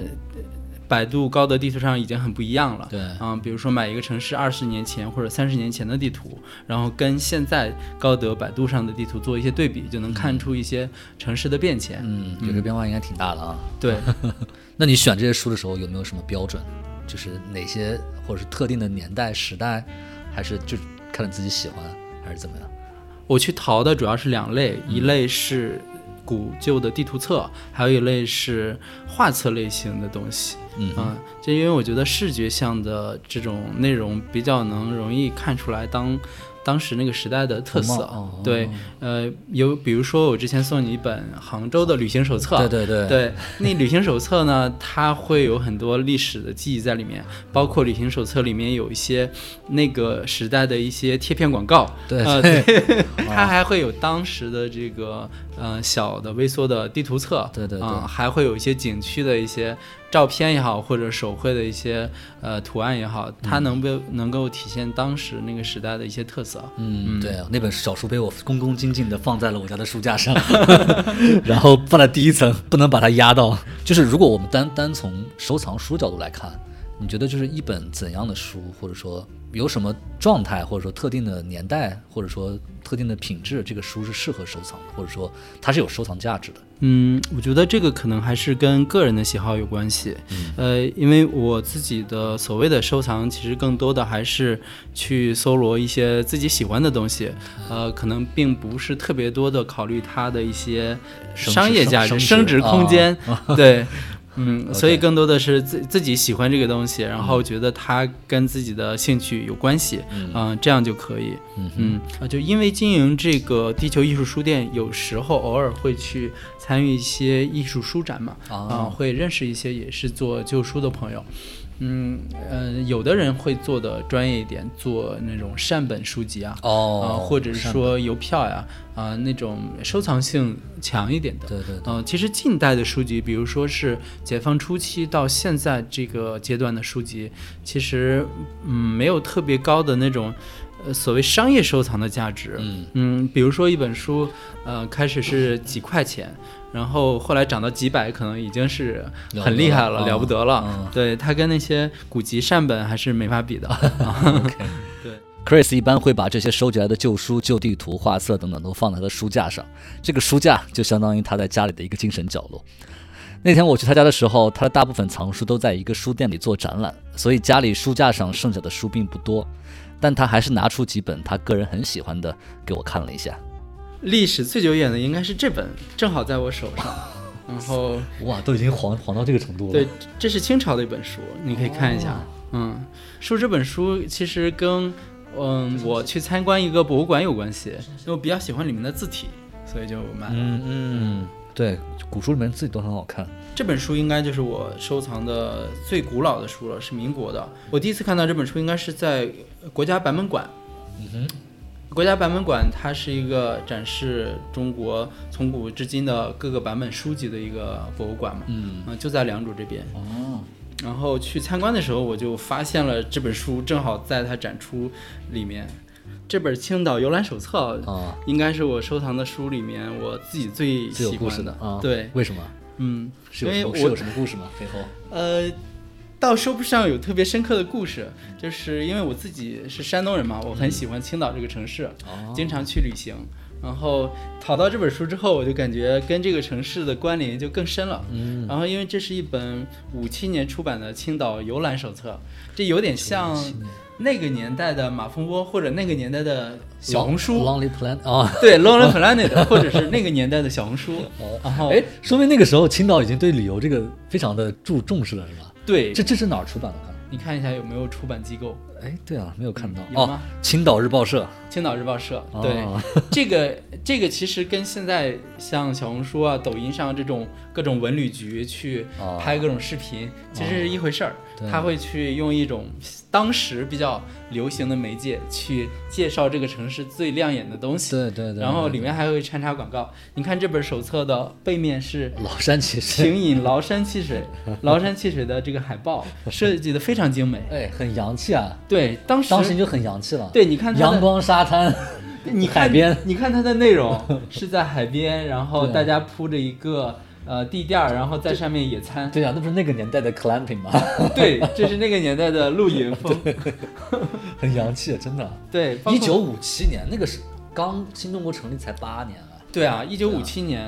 百度高德地图上已经很不一样了。对嗯，比如说买一个城市二十年前或者三十年前的地图，然后跟现在高德、百度上的地图做一些对比，就能看出一些城市的变迁。嗯，有这变化应该挺大的啊。对，那你选这些书的时候有没有什么标准？就是哪些或者是特定的年代、时代，还是就看着自己喜欢，还是怎么样？我去淘的主要是两类，一类是古旧的地图册，还有一类是画册类型的东西。嗯就因为我觉得视觉向的这种内容比较能容易看出来当当时那个时代的特色。哦对，呃，有比如说我之前送你一本杭州的旅行手册，对对对。对，那旅行手册呢，它会有很多历史的记忆在里面，包括旅行手册里面有一些那个时代的一些贴片广告，对呃，对，它还会有当时的这个呃小的微缩的地图册，对对对。啊还会有一些景区的一些照片也好，或者手绘的一些呃图案也好，它能被能够体现当时那个时代的一些特色。嗯，对啊，那本小书被我恭恭敬敬的放在了我家的书架上，然后放在第一层，不能把它压到。就是如果我们单单从收藏书角度来看，你觉得就是一本怎样的书，或者说有什么状态，或者说特定的年代，或者说特定的品质，这个书是适合收藏的，或者说它是有收藏价值的。嗯，我觉得这个可能还是跟个人的喜好有关系。呃，因为我自己的所谓的收藏，其实更多的还是去搜罗一些自己喜欢的东西，呃，可能并不是特别多的考虑它的一些商业价值、升值升值空间。对。嗯所以更多的是自自己喜欢这个东西，然后觉得它跟自己的兴趣有关系，嗯、这样就可以。嗯嗯啊，就因为经营这个地球艺术书店，有时候偶尔会去参与一些艺术书展嘛，啊啊，会认识一些也是做旧书的朋友。嗯呃，有的人会做的专业一点，做那种善本书籍啊，哦啊，或者是说邮票呀，啊，那种收藏性强一点的。对对对，嗯、其实近代的书籍，比如说是解放初期到现在这个阶段的书籍，其实嗯没有特别高的那种呃所谓商业收藏的价值。嗯嗯，比如说一本书，呃，开始是几块钱，然后后来涨到几百，可能已经是很厉害了，了不得了了不得了。嗯对，它跟那些古籍善本还是没法比的。对 Chris 一般会把这些收集来的旧书、旧地图、画册等等都放在他的书架上，这个书架就相当于他在家里的一个精神角落。那天我去他家的时候，他的大部分藏书都在一个书店里做展览，所以家里书架上剩下的书并不多，但他还是拿出几本他个人很喜欢的给我看了一下。历史最久远的应该是这本，正好在我手上。然后，哇，都已经黄黄到这个程度了。对，这是清朝的一本书，你可以看一下。嗯，说这本书其实跟嗯我去参观一个博物馆有关系，因为我比较喜欢里面的字体，所以就买了。嗯嗯，对，古书里面字体都很好看。这本书应该就是我收藏的最古老的书了，是民国的。我第一次看到这本书应该是在国家版本馆。嗯哼，国家版本馆它是一个展示中国从古至今的各个版本书籍的一个博物馆嘛。嗯，嗯，就在良渚这边。哦，然后去参观的时候，我就发现了这本书正好在它展出里面。这本《青岛游览手册》啊，应该是我收藏的书里面我自己最喜欢事的啊。对，为什么？嗯，是有什么？因为是有什么故事吗？背后？呃，倒说不上有特别深刻的故事，就是因为我自己是山东人嘛，我很喜欢青岛这个城市，哦经常去旅行。然后淘到这本书之后，我就感觉跟这个城市的关联就更深了。嗯，然后，因为这是一本五七年出版的青岛游览手册，这有点像那个年代的马蜂窝，或者那个年代的小红书，Lonely Planet 啊。对 Lonely Planet，或者是那个年代的小红书。然后，哎，说明那个时候青岛已经对旅游这个非常的注重视了，是吧？对，这这是哪儿出版的？你看一下有没有出版机构？哎，对啊，没有看到哦有吗，青岛日报社。青岛日报社，哦对，这个这个其实跟现在像小红书啊、抖音上这种各种文旅局去哦拍各种视频，其实是一回事儿。对他会去用一种当时比较流行的媒介去介绍这个城市最亮眼的东西，对对对。然后里面还会掺插广告。你看这本手册的背面是崂山汽水，请饮崂山汽水，崂山汽水的这个海报 设计的非常精美。哎，很洋气啊！对，当时当时就很洋气了。对，你看阳光沙滩，你海边你看它的内容是在海边，然后大家铺着一个呃地垫儿，然后在上面野餐。对啊，那不是那个年代的 clamping 吗？对，这是那个年代的露营风。很洋气，真的。对，一九五七年，那个是刚新中国成立才八年啊。对啊，一九五七年，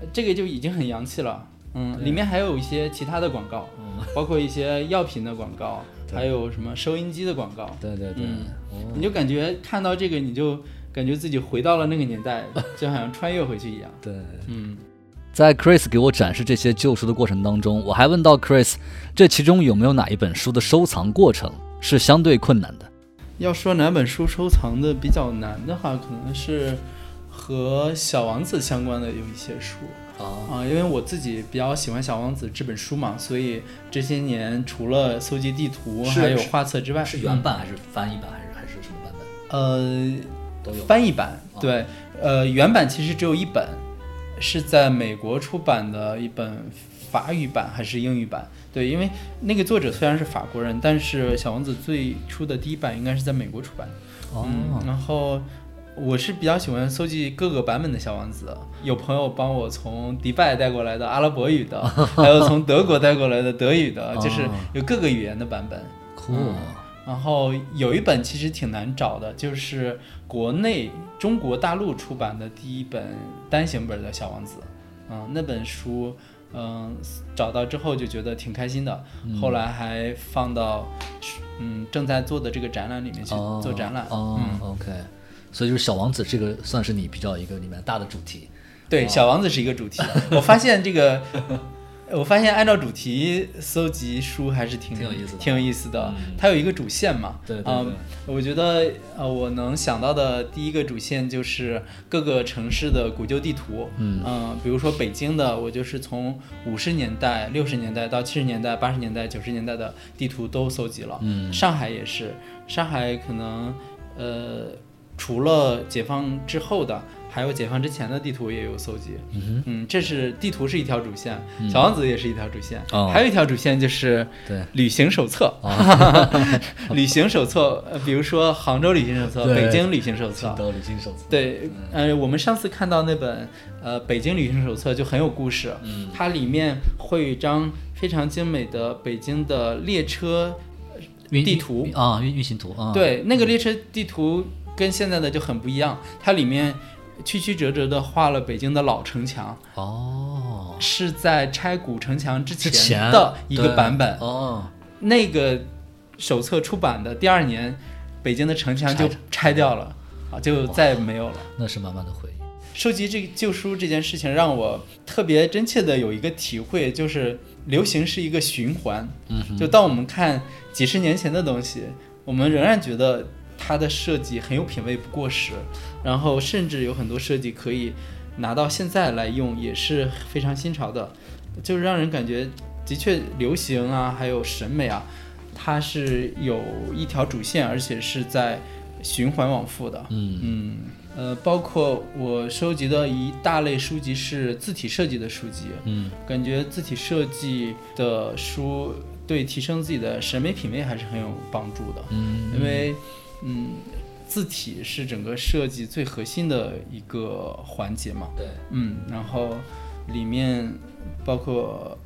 呃这个就已经很洋气了。嗯，里面还有一些其他的广告，嗯，包括一些药品的广告，还有什么收音机的广告。对对对。嗯哦你就感觉看到这个，你就感觉自己回到了那个年代，就好像穿越回去一样。对，嗯，在 Chris 给我展示这些旧书的过程当中，我还问到 Chris，这其中有没有哪一本书的收藏过程是相对困难的？要说哪本书收藏的比较难的话，可能是和小王子相关的有一些书。啊，因为我自己比较喜欢《小王子》这本书嘛，所以这些年除了搜集地图还有画册之外，是原版还是翻译版还是还是什么版本？呃，都有翻译版。对，呃，原版其实只有一本，是在美国出版的一本法语版还是英语版？对，因为那个作者虽然是法国人，但是《小王子》最初的第一版应该是在美国出版。哦，然后。我是比较喜欢搜集各个版本的小王子，有朋友帮我从迪拜带过来的阿拉伯语的，还有从德国带过来的德语的，就是有各个语言的版本。酷。然后有一本其实挺难找的，就是国内中国大陆出版的第一本单行本的小王子。嗯，那本书，嗯，找到之后就觉得挺开心的，后来还放到，嗯，正在做的这个展览里面去做展览。哦，OK。所以就是小王子这个算是你比较一个里面大的主题，对，小王子是一个主题。我发现这个，我发现按照主题搜集书还是挺有意思的，挺有意思的。它有一个主线嘛，对对对。我觉得呃，我能想到的第一个主线就是各个城市的古旧地图，嗯比如说北京的，我就是从五十年代、六十年代到七十年代、八十年代、九十年代的地图都搜集了。嗯，上海也是，上海可能呃。除了解放之后的，还有解放之前的地图也有搜集。嗯嗯，这是地图是一条主线，小王子也是一条主线。还有一条主线就是对旅行手册。旅行手册，比如说杭州旅行手册、北京旅行手册。都旅行手册。对，呃，我们上次看到那本呃北京旅行手册就很有故事。嗯，它里面会有一张非常精美的北京的列车地图啊，运运行图啊。对，那个列车地图。跟现在的就很不一样，它里面曲曲折折的画了北京的老城墙哦，是在拆古城墙之前的一个版本哦。那个手册出版的第二年，北京的城墙就拆掉了啊，就再也没有了。那是满满的回忆。收集这个旧书这件事情让我特别真切的有一个体会，就是流行是一个循环。嗯，就当我们看几十年前的东西，我们仍然觉得。它的设计很有品位，不过时，然后甚至有很多设计可以拿到现在来用，也是非常新潮的，就是让人感觉的确流行啊，还有审美啊，它是有一条主线，而且是在循环往复的。嗯嗯，呃，包括我收集的一大类书籍是字体设计的书籍，嗯，感觉字体设计的书对提升自己的审美品味还是很有帮助的。嗯，因为。嗯，字体是整个设计最核心的一个环节嘛？对，嗯，然后里面包括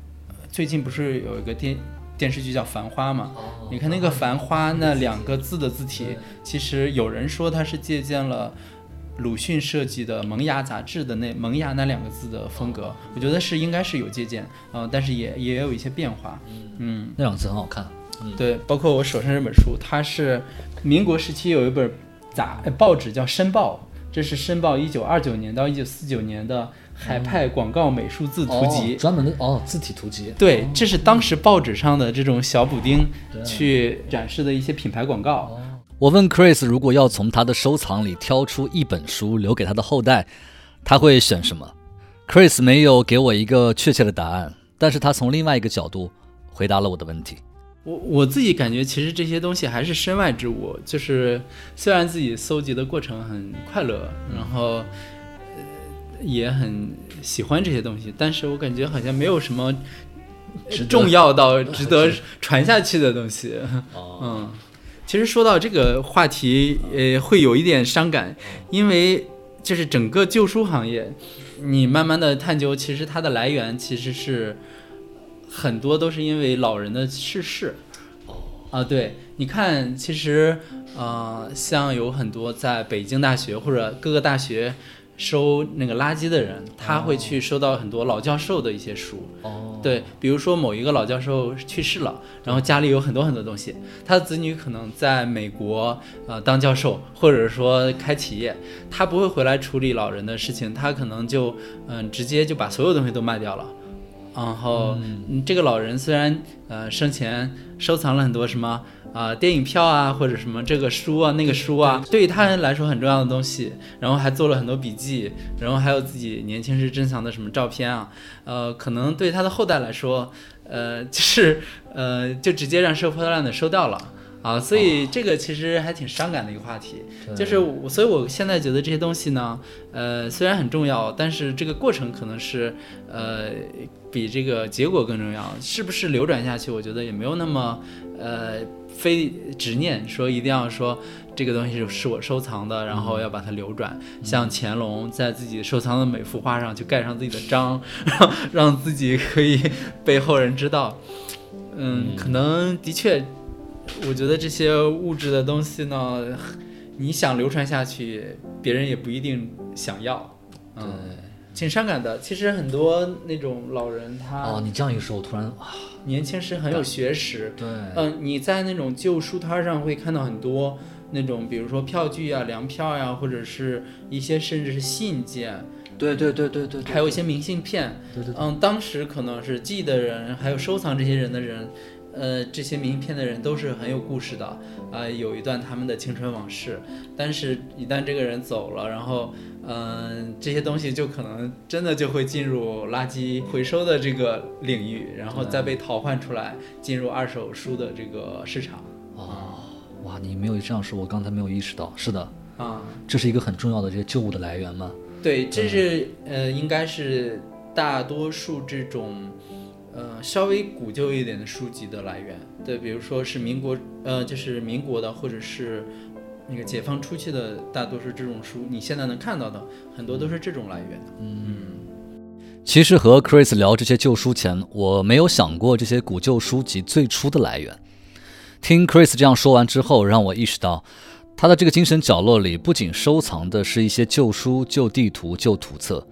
最近不是有一个电电视剧叫《繁花》嘛？你看那个“繁花”那两个字的字体，其实有人说它是借鉴了鲁迅设计的《萌芽》杂志的那“萌芽”那两个字的风格。我觉得是应该是有借鉴呃，但是也也有一些变化。嗯，那两个字很好看。对，包括我手上这本书，它是民国时期有一本杂报纸叫《申报》，这是《申报》一九二九年到一九四九年的海派广告美术字图集，专门的哦字体图集。对，这是当时报纸上的这种小补丁去展示的一些品牌广告。我问 Chris，如果要从他的收藏里挑出一本书留给他的后代，他会选什么？Chris 没有给我一个确切的答案，但是他从另外一个角度回答了我的问题。我我自己感觉，其实这些东西还是身外之物。就是虽然自己搜集的过程很快乐，然后也很喜欢这些东西，但是我感觉好像没有什么重要到 值得传下去的东西。嗯，其实说到这个话题，呃，会有一点伤感，因为就是整个旧书行业，你慢慢的探究，其实它的来源其实是。很多都是因为老人的逝世，啊，对，你看，其实，呃，像有很多在北京大学或者各个大学收那个垃圾的人，他会去收到很多老教授的一些书。哦，对，比如说某一个老教授去世了，然后家里有很多很多东西，他的子女可能在美国呃当教授，或者说开企业，他不会回来处理老人的事情，他可能就嗯、直接就把所有东西都卖掉了。然后，嗯，这个老人虽然呃生前收藏了很多什么啊、电影票啊，或者什么这个书啊那个书啊，对于他人来说很重要的东西，然后还做了很多笔记，然后还有自己年轻时珍藏的什么照片啊，呃，可能对他的后代来说，呃，就是呃，就直接让收破烂的收掉了。啊，所以这个其实还挺伤感的一个话题，就是我，所以我现在觉得这些东西呢，呃，虽然很重要，但是这个过程可能是，呃，比这个结果更重要。是不是流转下去？我觉得也没有那么，呃，非执念说一定要说这个东西是是我收藏的，然后要把它流转。像乾隆在自己收藏的每幅画上去盖上自己的章，让让自己可以 被后人知道。嗯，可能的确。我觉得这些物质的东西呢，你想流传下去，别人也不一定想要。嗯，挺伤感的。其实很多那种老人他，哦，你这样一说，我突然啊，年轻时很有学识。对，嗯，你在那种旧书摊上会看到很多那种，比如说票据啊、粮票呀、或者是一些甚至是信件，对对对对对，还有一些明信片。对对对，嗯，当时可能是记的人，还有收藏这些人的人。呃，这些名片的人都是很有故事的，啊、有一段他们的青春往事。但是，一旦这个人走了，然后，嗯、这些东西就可能真的就会进入垃圾回收的这个领域，然后再被淘换出来，进入二手书的这个市场。哦，哇，你没有这样说，我刚才没有意识到，是的，啊，这是一个很重要的这些旧物的来源吗？对，这是呃，应该是大多数这种。呃，稍微古旧一点的书籍的来源，对，比如说是民国，呃，就是民国的，或者是那个解放初期的，大多数这种书，你现在能看到的很多都是这种来源。嗯，其实和 Chris 聊这些旧书前，我没有想过这些古旧书籍最初的来源。听 Chris 这样说完之后，让我意识到，他的这个精神角落里不仅收藏的是一些旧书、旧地图、旧图册。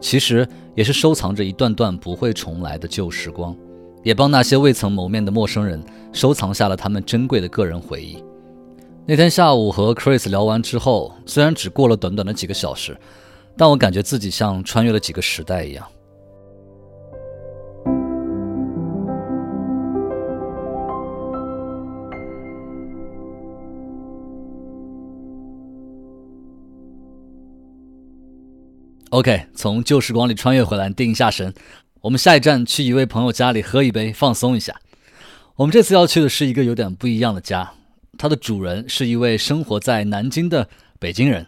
其实也是收藏着一段段不会重来的旧时光，也帮那些未曾谋面的陌生人收藏下了他们珍贵的个人回忆。那天下午和 Chris 聊完之后，虽然只过了短短的几个小时，但我感觉自己像穿越了几个时代一样。OK，从旧时光里穿越回来，定一下神。我们下一站去一位朋友家里喝一杯，放松一下。我们这次要去的是一个有点不一样的家，它的主人是一位生活在南京的北京人。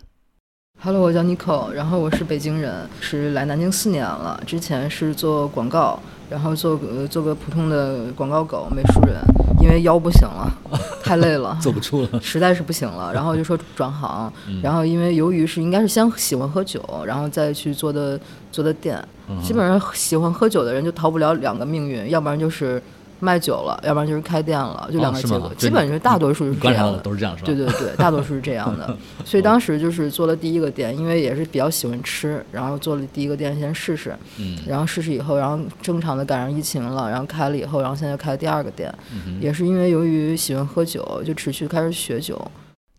Hello，我叫 Nico，然后我是北京人，是来南京四年了。之前是做广告，然后做个做个普通的广告狗、美术人，因为腰不行了，太累了，坐不住了。实在是不行了。然后就说转行，然后因为由于是应该是先喜欢喝酒，然后再去做的做的店。基本上喜欢喝酒的人就逃不了两个命运，要不然就是卖酒了，要不然就是开店了，就两个结果。基本上大多数是这样的。的都是这样，是吧？对对对，大多数是这样的。所以当时就是做了第一个店，因为也是比较喜欢吃，然后做了第一个店先试试，嗯然后试试以后，然后正常的赶上疫情了，然后开了以后，然后现在开了第二个店，嗯也是因为由于喜欢喝酒，就持续开始学酒。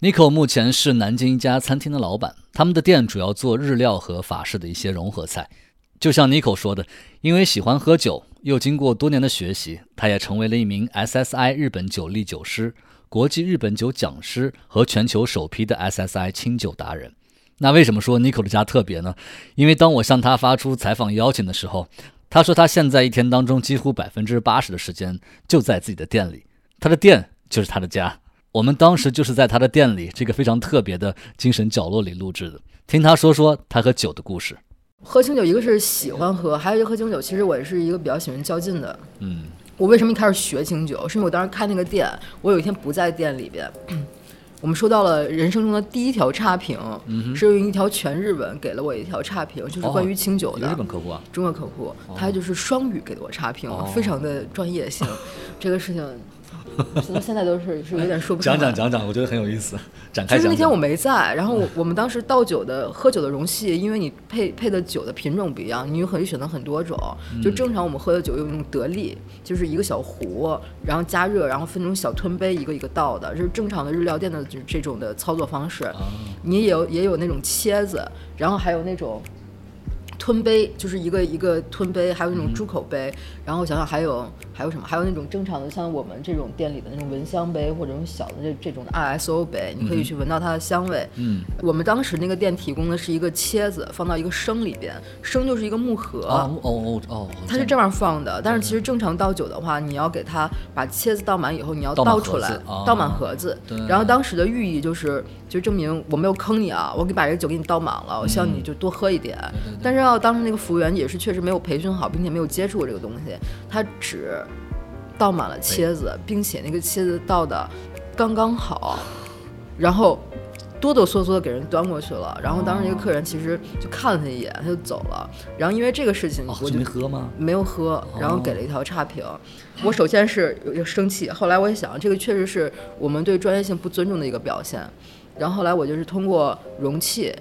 Nico 目前是南京一家餐厅的老板，他们的店主要做日料和法式的一些融合菜。就像 Nico 说的，因为喜欢喝酒，又经过多年的学习，他也成为了一名 SSI 日本酒历酒师、国际日本酒讲师和全球首批的 SSI 清酒达人。那为什么说 Nico 的家特别呢？因为当我向他发出采访邀请的时候，他说他现在一天当中几乎百分之八十的时间就在自己的店里，他的店就是他的家。我们当时就是在他的店里这个非常特别的精神角落里录制的，听他说说他和酒的故事。喝清酒，一个是喜欢喝，还有一个喝清酒，其实我也是一个比较喜欢较劲的。嗯，我为什么一开始学清酒？是因为我当时开那个店，我有一天不在店里边，我们收到了人生中的第一条差评，是用一条全日文给了我一条差评，就是关于清酒的。有日本客户啊，中国客户，他就是双语给的我差评，非常的专业性。这个事情 到现在都是是有点说不上来讲讲讲讲，我觉得很有意思，展开讲讲。就是那天我没在，然后我我们当时倒酒的喝酒的容器，因为你配配的酒的品种不一样，你可以选择很多种。就正常我们喝的酒用那种得力，就是一个小壶，然后加热，然后分成小吞杯，一个一个倒的，就是正常的日料店的这这种的操作方式。你也有也有那种切子，然后还有那种。吞杯就是一个一个吞杯，还有那种猪口杯，然后想想还有还有什么，还有那种正常的像我们这种店里的那种蚊香杯或者这种小的这这种的 ISO 杯，你可以去闻到它的香味。嗯，我们当时那个店提供的是一个切子，放到一个升里边，升就是一个木盒。哦哦哦哦，它是这样放的，但是其实正常倒酒的话，你要给它把切子倒满以后，你要倒出来倒满盒子对。然后当时的寓意就是，就证明我没有坑你啊，我给把这个酒给你倒满了，我希望你就多喝一点。但是要当时那个服务员也是确实没有培训好，并且没有接触过这个东西，他只倒满了茄子，并且那个茄子倒的刚刚好，然后。哆哆嗦嗦的给人端过去了，然后当时那个客人其实就看了他一眼，他就走了。然后因为这个事情，我就没喝吗？没有喝，然后给了一条差评。我首先是生气，后来我也想，这个确实是我们对专业性不尊重的一个表现。然后后来我就是通过容器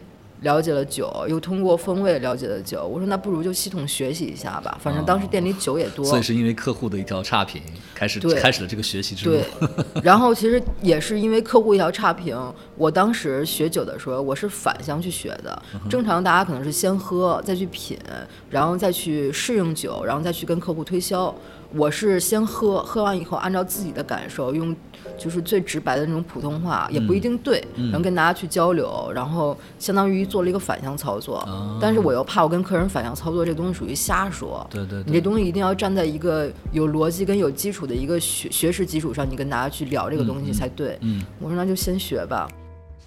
了解了酒，又通过风味了解了酒。我说那不如就系统学习一下吧，反正当时店里酒也多。所以是因为客户的一条差评，开始对开始了这个学习之路对。然后其实也是因为客户一条差评，我当时学酒的时候，我是反向去学的。正常大家可能是先喝，再去品，然后再去适应酒，然后再去跟客户推销。我是先喝，喝完以后按照自己的感受，用就是最直白的那种普通话，也不一定对，然后跟大家去交流，然后相当于做了一个反向操作。但是我又怕我跟客人反向操作，这东西属于瞎说。对对对你这东西一定要站在一个有逻辑跟有基础的一个学学识基础上，你跟大家去聊这个东西才对。嗯，我说那就先学吧。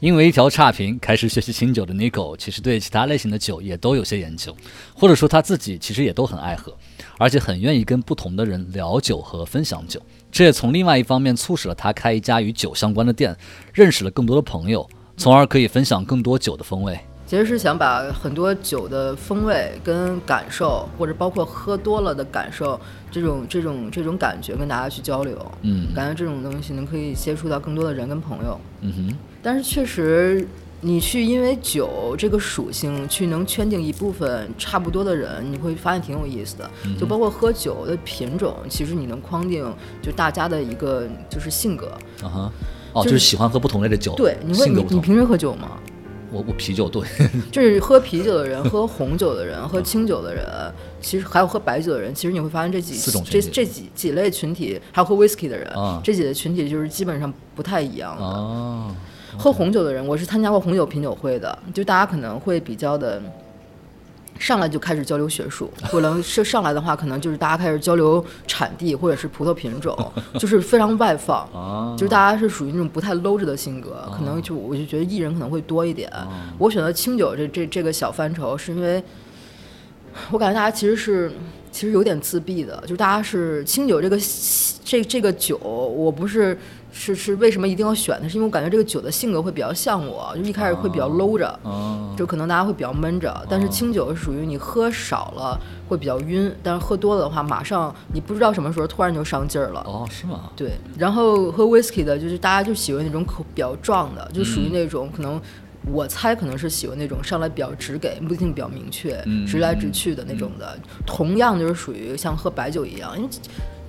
因为一条差评开始学习清酒的 Nico，其实对其他类型的酒也都有些研究，或者说他自己其实也都很爱喝，而且很愿意跟不同的人聊酒和分享酒。这也从另外一方面促使了他开一家与酒相关的店，认识了更多的朋友，从而可以分享更多酒的风味。其实是想把很多酒的风味跟感受，或者包括喝多了的感受，这种这种这种感觉跟大家去交流。嗯感觉这种东西能可以接触到更多的人跟朋友。嗯哼，但是确实，你去因为酒这个属性去能圈定一部分差不多的人，你会发现挺有意思的。嗯就包括喝酒的品种，其实你能框定就大家的一个就是性格。啊哈，哦，就就是是喜欢喝不同类的酒，对，你会。你你平时喝酒吗？我我啤酒对，就是喝啤酒的人、喝红酒的人、喝清酒的人，其实还有喝白酒的人，其实你会发现这几这这几几类群体，还有喝 whisky 的人，啊这几类群体就是基本上不太一样的。哦，喝红酒的人，我是参加过红酒品酒会的，就大家可能会比较的。上来就开始交流学术，可能是上来的话，可能就是大家开始交流产地或者是葡萄品种，就是非常外放，啊就是大家是属于那种不太搂着的性格，可能就我就觉得艺人可能会多一点。我选择清酒这这这个小范畴，是因为我感觉大家其实是其实有点自闭的，就大家是清酒这个这这个酒，我不是是是为什么一定要选它，是因为我感觉这个酒的性格会比较像我，就一开始会比较搂着。哦，就可能大家会比较闷着，但是清酒是属于你喝少了会比较晕，但是喝多了的话，马上你不知道什么时候突然就上劲儿了。哦，是吗？对，然后喝 whisky 的，就是大家就喜欢那种口比较壮的，就属于那种可能。我猜可能是喜欢那种上来比较直给，目的性比较明确，嗯直来直去的那种的。同样就是属于像喝白酒一样，因为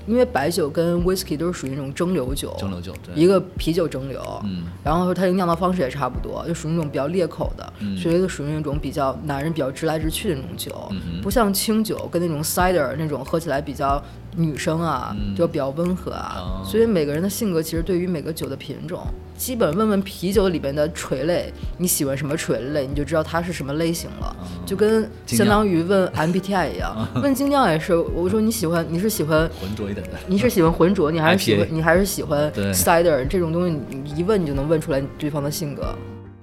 因为白酒跟 whisky 都是属于那种蒸馏酒，蒸馏酒对。一个啤酒蒸馏，嗯。然后它的酿造方式也差不多，就属于那种比较烈口的，嗯。所以就属于那种比较男人比较直来直去的那种酒，嗯不像清酒跟那种 cider 那种喝起来比较女生啊，嗯。就比较温和啊。哦。所以每个人的性格其实对于每个酒的品种，基本问问啤酒里边的垂类，你喜欢什么垂类，你就知道它是什么类型了，就跟相当于问 MBTI 一样，问精酿也是，我说你喜欢你是喜欢浑浊一点的。你是喜欢浑浊，你还是喜欢你还是喜欢对。cider 这种东西，你一问你就能问出来对方的性格。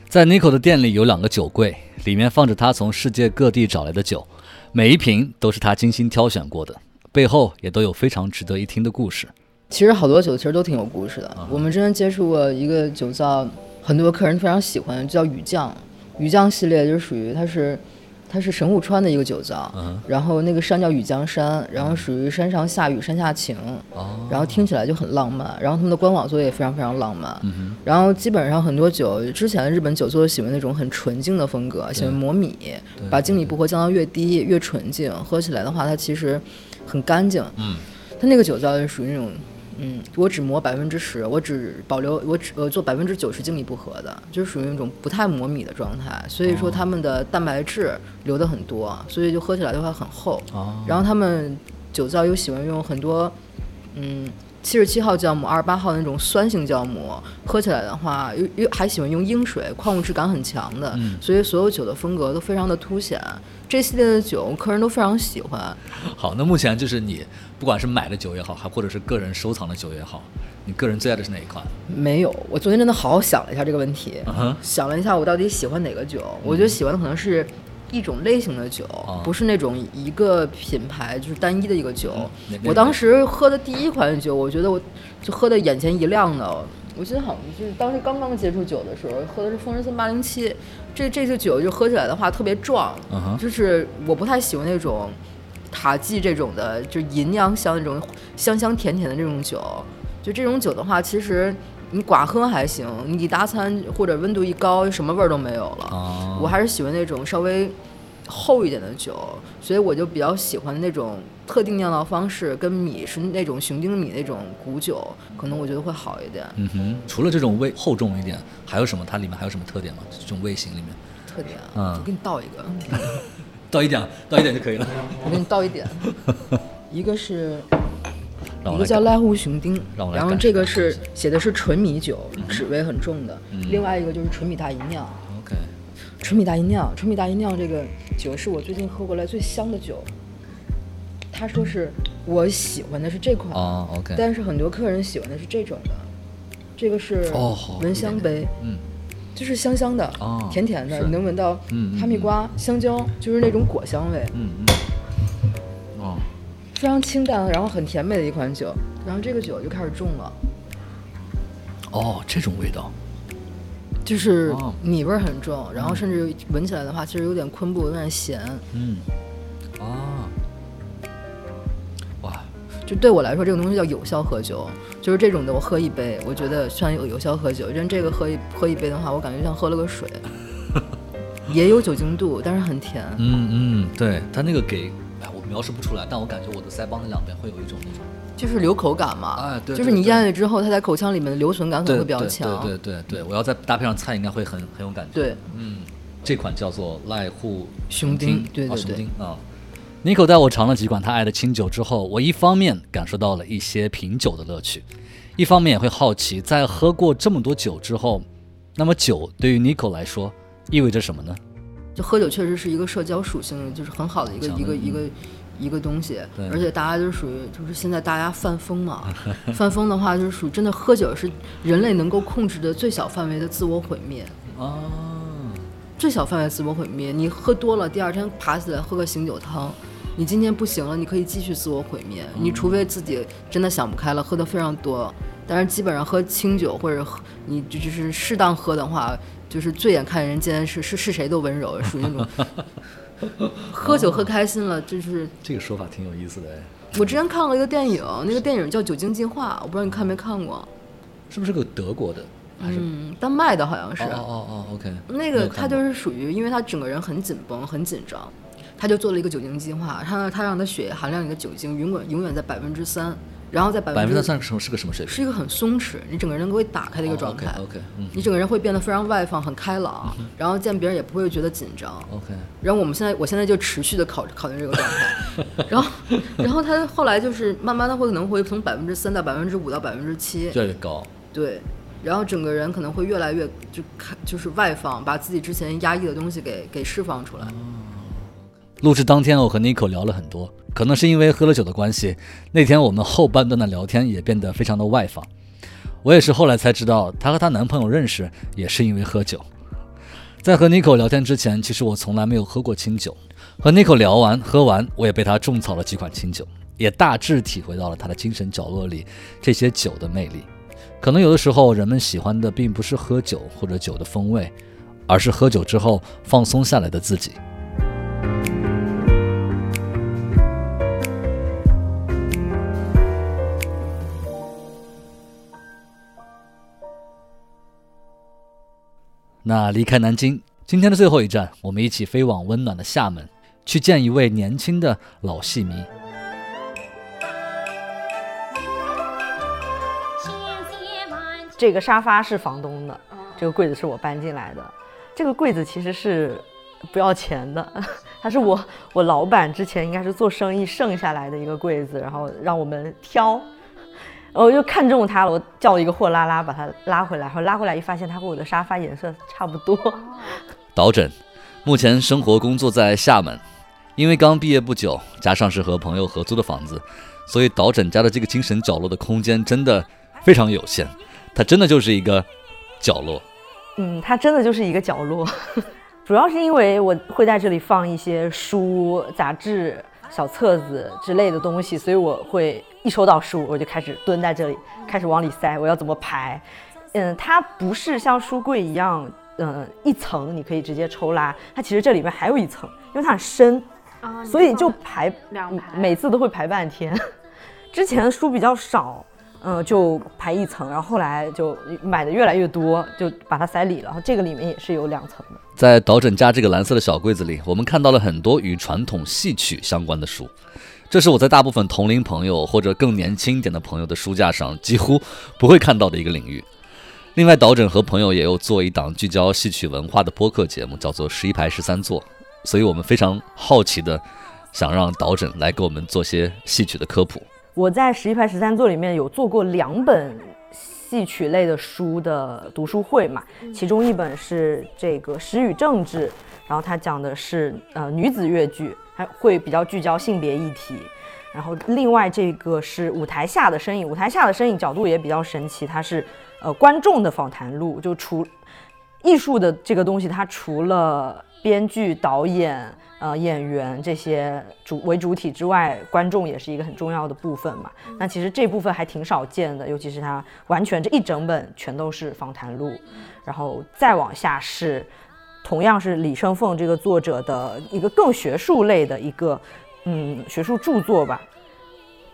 在 Nico 的店里有两个酒柜，里面放着他从世界各地找来的酒，每一瓶都是他精心挑选过的，背后也都有非常值得一听的故事。其实好多酒其实都挺有故事的。我们之前接触过一个酒造，很多客人非常喜欢，叫雨酱。雨酱系列就是属于它是它是神户川的一个酒造，嗯然后那个山叫雨江山，然后属于山上下雨山下晴，哦，然后听起来就很浪漫，然后他们的官网做的也非常非常浪漫，嗯然后基本上很多酒，之前的日本酒做喜欢那种很纯净的风格，喜欢磨米，把精米步合降到越低越纯净，喝起来的话它其实很干净，嗯，它那个酒糟是属于那种。嗯，我只磨百分之十，我只保留，我只呃做百分之九十精米不合的，就是属于那种不太磨米的状态，所以说他们的蛋白质留的很多，所以就喝起来的话很厚。哦，然后他们酒糟又喜欢用很多，嗯，七十七号酵母、二十八号那种酸性酵母，喝起来的话又又还喜欢用英水，矿物质感很强的，嗯所以所有酒的风格都非常的凸显。这系列的酒客人都非常喜欢。好，那目前就是你不管是买的酒也好，还或者是个人收藏的酒也好，你个人最爱的是哪一款？没有，我昨天真的好好想了一下这个问题，想了一下我到底喜欢哪个酒，我觉得喜欢的可能是。一种类型的酒，不是那种一个品牌就是单一的一个酒。我当时喝的第一款酒，我觉得我就喝的眼前一亮的。我记得好像就是当时刚刚接触酒的时候，喝的是风神森八零七，这这些酒就喝起来的话特别壮，就是我不太喜欢那种塔记这种的，就银酿香那种香香甜甜的这种酒。就这种酒的话，其实你寡喝还行，你一搭餐或者温度一高，什么味儿都没有了。哦，我还是喜欢那种稍微厚一点的酒，所以我就比较喜欢那种特定酿造方式，跟米是那种雄丁米那种古酒，可能我觉得会好一点。嗯哼，除了这种味厚重一点，还有什么？它里面还有什么特点吗？这种味型里面，特点啊，嗯我给你倒一个，倒一点，倒一点就可以了。我给你倒一点。一个是一个叫濑户雄丁然后这个是写的是纯米酒，脂味很重的。嗯。另外一个就是纯米大吟酿，OK，纯米大吟酿，纯米大吟酿这个酒是我最近喝过来最香的酒。他说是我喜欢的是这款，哦，OK，但是很多客人喜欢的是这种的，这个是闻香杯，嗯，就是香香的，哦甜甜的，你能闻到哈密瓜、香蕉，就是那种果香味，嗯嗯，哦，非常清淡，然后很甜美的一款酒。然后这个酒就开始重了，哦，这种味道，就是哦米味儿很重，然后甚至闻起来的话，其实有点昆布，有点咸。嗯，啊，哇，就对我来说，这种东西叫有效喝酒，就是这种的，我喝一杯，我觉得算有有效喝酒。但这个喝一喝一杯的话，我感觉像喝了个水，也有酒精度，但是很甜。嗯嗯，对，它那个给，描述不出来，但我感觉我的腮帮子两边会有一种那种，就是留口感嘛，哎对就是你咽下去之后，它在口腔里面的留存感可能会比较对强。对对对对，我要再搭配上菜，应该会很很有感觉。对嗯，这款叫做濑户雄丁对，对对对。Nico 带我尝了几款他爱的清酒之后，我一方面感受到了一些品酒的乐趣，一方面也会好奇，在喝过这么多酒之后，那么酒对于 Nico 来说意味着什么呢？就喝酒确实是一个社交属性，就是很好的一个一个一个一个东西，而且大家就属于就是现在大家犯疯嘛，犯疯的话就是属于真的喝酒是人类能够控制的最小范围的自我毁灭。啊，最小范围自我毁灭，你喝多了，第二天爬起来喝个醒酒汤，你今天不行了，你可以继续自我毁灭。你除非自己真的想不开了，喝的非常多，但是基本上喝清酒或者喝你就就是适当喝的话，就是醉眼看人间，是是是谁都温柔，属于那种 喝酒喝开心了，就是这个说法挺有意思的哎，我之前看过一个电影，那个电影叫《酒精进化》，我不知道你看没看过，是不是个德国的？还是？嗯，丹麦的好像是。哦哦哦，OK，那个他就是属于，因为他整个人很紧绷、很紧张，他就做了一个酒精计划，他他让他血液含量里的酒精永远永远在百分之三，然后在百百分之三是什是个什么水平？是一个很松弛，你整个人都会打开的一个状态。OK OK，嗯你整个人会变得非常外放、很开朗，然后见别人也不会觉得紧张。OK，然后我们现在，我现在就持续的考考验这个状态，然后，然后他后来就是慢慢的会可能会从百分之三到百分之五到百分之七，越来越高。对，然后整个人可能会越来越就开就是外放，把自己之前压抑的东西给给释放出来。录制当天，我和 Nico 聊了很多，可能是因为喝了酒的关系，那天我们后半段的聊天也变得非常的外放。我也是后来才知道，她和她男朋友认识也是因为喝酒。在和 Nico 聊天之前，其实我从来没有喝过清酒。和 Nico 聊完喝完，我也被他种草了几款清酒，也大致体会到了他的精神角落里这些酒的魅力。可能有的时候，人们喜欢的并不是喝酒或者酒的风味，而是喝酒之后放松下来的自己。那离开南京，今天的最后一站，我们一起飞往温暖的厦门，去见一位年轻的老戏迷。这个沙发是房东的，这个柜子是我搬进来的。这个柜子其实是不要钱的，它是我我老板之前应该是做生意剩下来的一个柜子，然后让我们挑，我就看中它了，我叫了一个货拉拉把它拉回来，然后拉回来一发现它和我的沙发颜色差不多。导诊，目前生活工作在厦门，因为刚毕业不久，加上是和朋友合租的房子，所以导诊家的这个精神角落的空间真的非常有限。它真的就是一个角落，嗯，它真的就是一个角落，主要是因为我会在这里放一些书、杂志、小册子之类的东西，所以我会一收到书，我就开始蹲在这里，开始往里塞。我要怎么排？嗯，它不是像书柜一样，嗯，一层你可以直接抽拉，它其实这里面还有一层，因为它很深，所以就排两排，每次都会排半天。之前书比较少。嗯，就排一层，然后后来就买的越来越多，就把它塞里了。然后这个里面也是有两层的。在导诊家这个蓝色的小柜子里，我们看到了很多与传统戏曲相关的书，这是我在大部分同龄朋友或者更年轻一点的朋友的书架上几乎不会看到的一个领域。另外，导诊和朋友也有做一档聚焦戏曲文化的播客节目，叫做《十一排十三座》，所以我们非常好奇的想让导诊来给我们做些戏曲的科普。我在十一排十三座里面有做过两本戏曲类的书的读书会嘛，其中一本是这个《时与政治》，然后它讲的是呃女子越剧，还会比较聚焦性别议题。然后另外这个是舞台下的身影，舞台下的身影角度也比较神奇，它是呃观众的访谈录，就除艺术的这个东西，它除了编剧、导演。呃，演员这些主为主体之外，观众也是一个很重要的部分嘛。那其实这部分还挺少见的，尤其是它完全这一整本全都是访谈录，然后再往下是同样是李生凤这个作者的一个更学术类的一个嗯学术著作吧。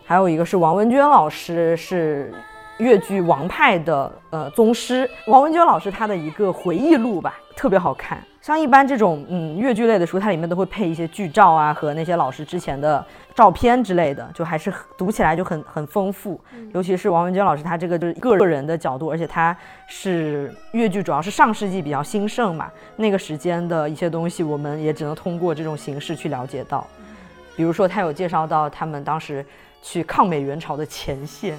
还有一个是王文娟老师，是越剧王派的呃宗师。王文娟老师他的一个回忆录吧，特别好看。像一般这种嗯越剧类的书，它里面都会配一些剧照啊和那些老师之前的照片之类的，就还是读起来就很很丰富。尤其是王文娟老师，他这个就是个人的角度，而且他是越剧主要是上世纪比较兴盛嘛，那个时间的一些东西，我们也只能通过这种形式去了解到。比如说他有介绍到他们当时去抗美援朝的前线，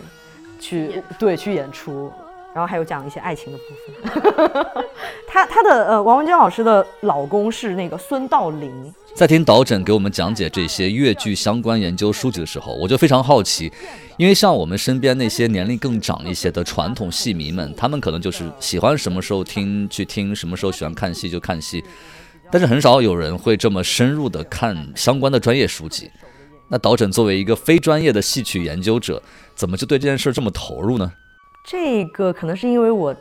去对去演出。然后还有讲一些爱情的部分。他他的呃，王文娟老师的老公是那个孙道临。在听导诊给我们讲解这些越剧相关研究书籍的时候，我就非常好奇，因为像我们身边那些年龄更长一些的传统戏迷们，他们可能就是喜欢什么时候听去听，什么时候喜欢看戏就看戏，但是很少有人会这么深入的看相关的专业书籍。那导诊作为一个非专业的戏曲研究者，怎么就对这件事这么投入呢？这个可能是因为我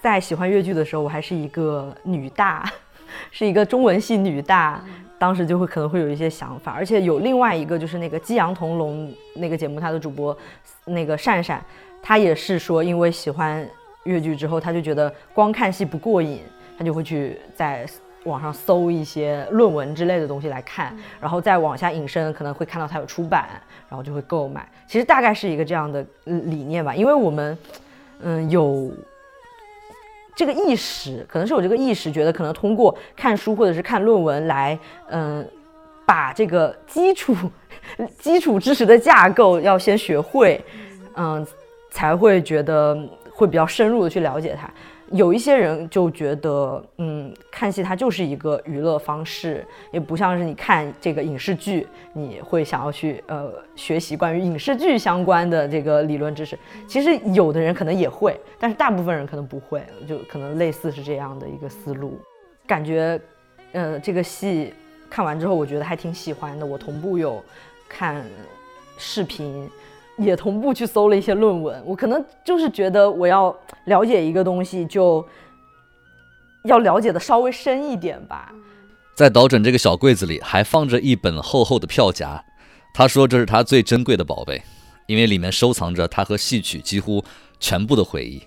在喜欢越剧的时候，我还是一个女大，是一个中文系女大，当时就会可能会有一些想法。而且有另外一个就是那个《激扬同龙》那个节目，他的主播那个善善，他也是说，因为喜欢越剧之后，他就觉得光看戏不过瘾，他就会去在网上搜一些论文之类的东西来看，然后再往下引申，可能会看到它有出版，然后就会购买。其实大概是一个这样的理念吧，因为我们。嗯，有这个意识，可能是有这个意识，觉得可能通过看书或者是看论文来，嗯，把这个基础基础知识的架构要先学会，嗯，才会觉得会比较深入的去了解它。有一些人就觉得，嗯，看戏它就是一个娱乐方式，也不像是你看这个影视剧，你会想要去呃学习关于影视剧相关的这个理论知识。其实有的人可能也会，但是大部分人可能不会，就可能类似是这样的一个思路。感觉，呃，这个戏看完之后，我觉得还挺喜欢的。我同步有看视频。也同步去搜了一些论文，我可能就是觉得我要了解一个东西，就要了解的稍微深一点吧。在导诊这个小柜子里还放着一本厚厚的票夹，他说这是他最珍贵的宝贝，因为里面收藏着他和戏曲几乎全部的回忆。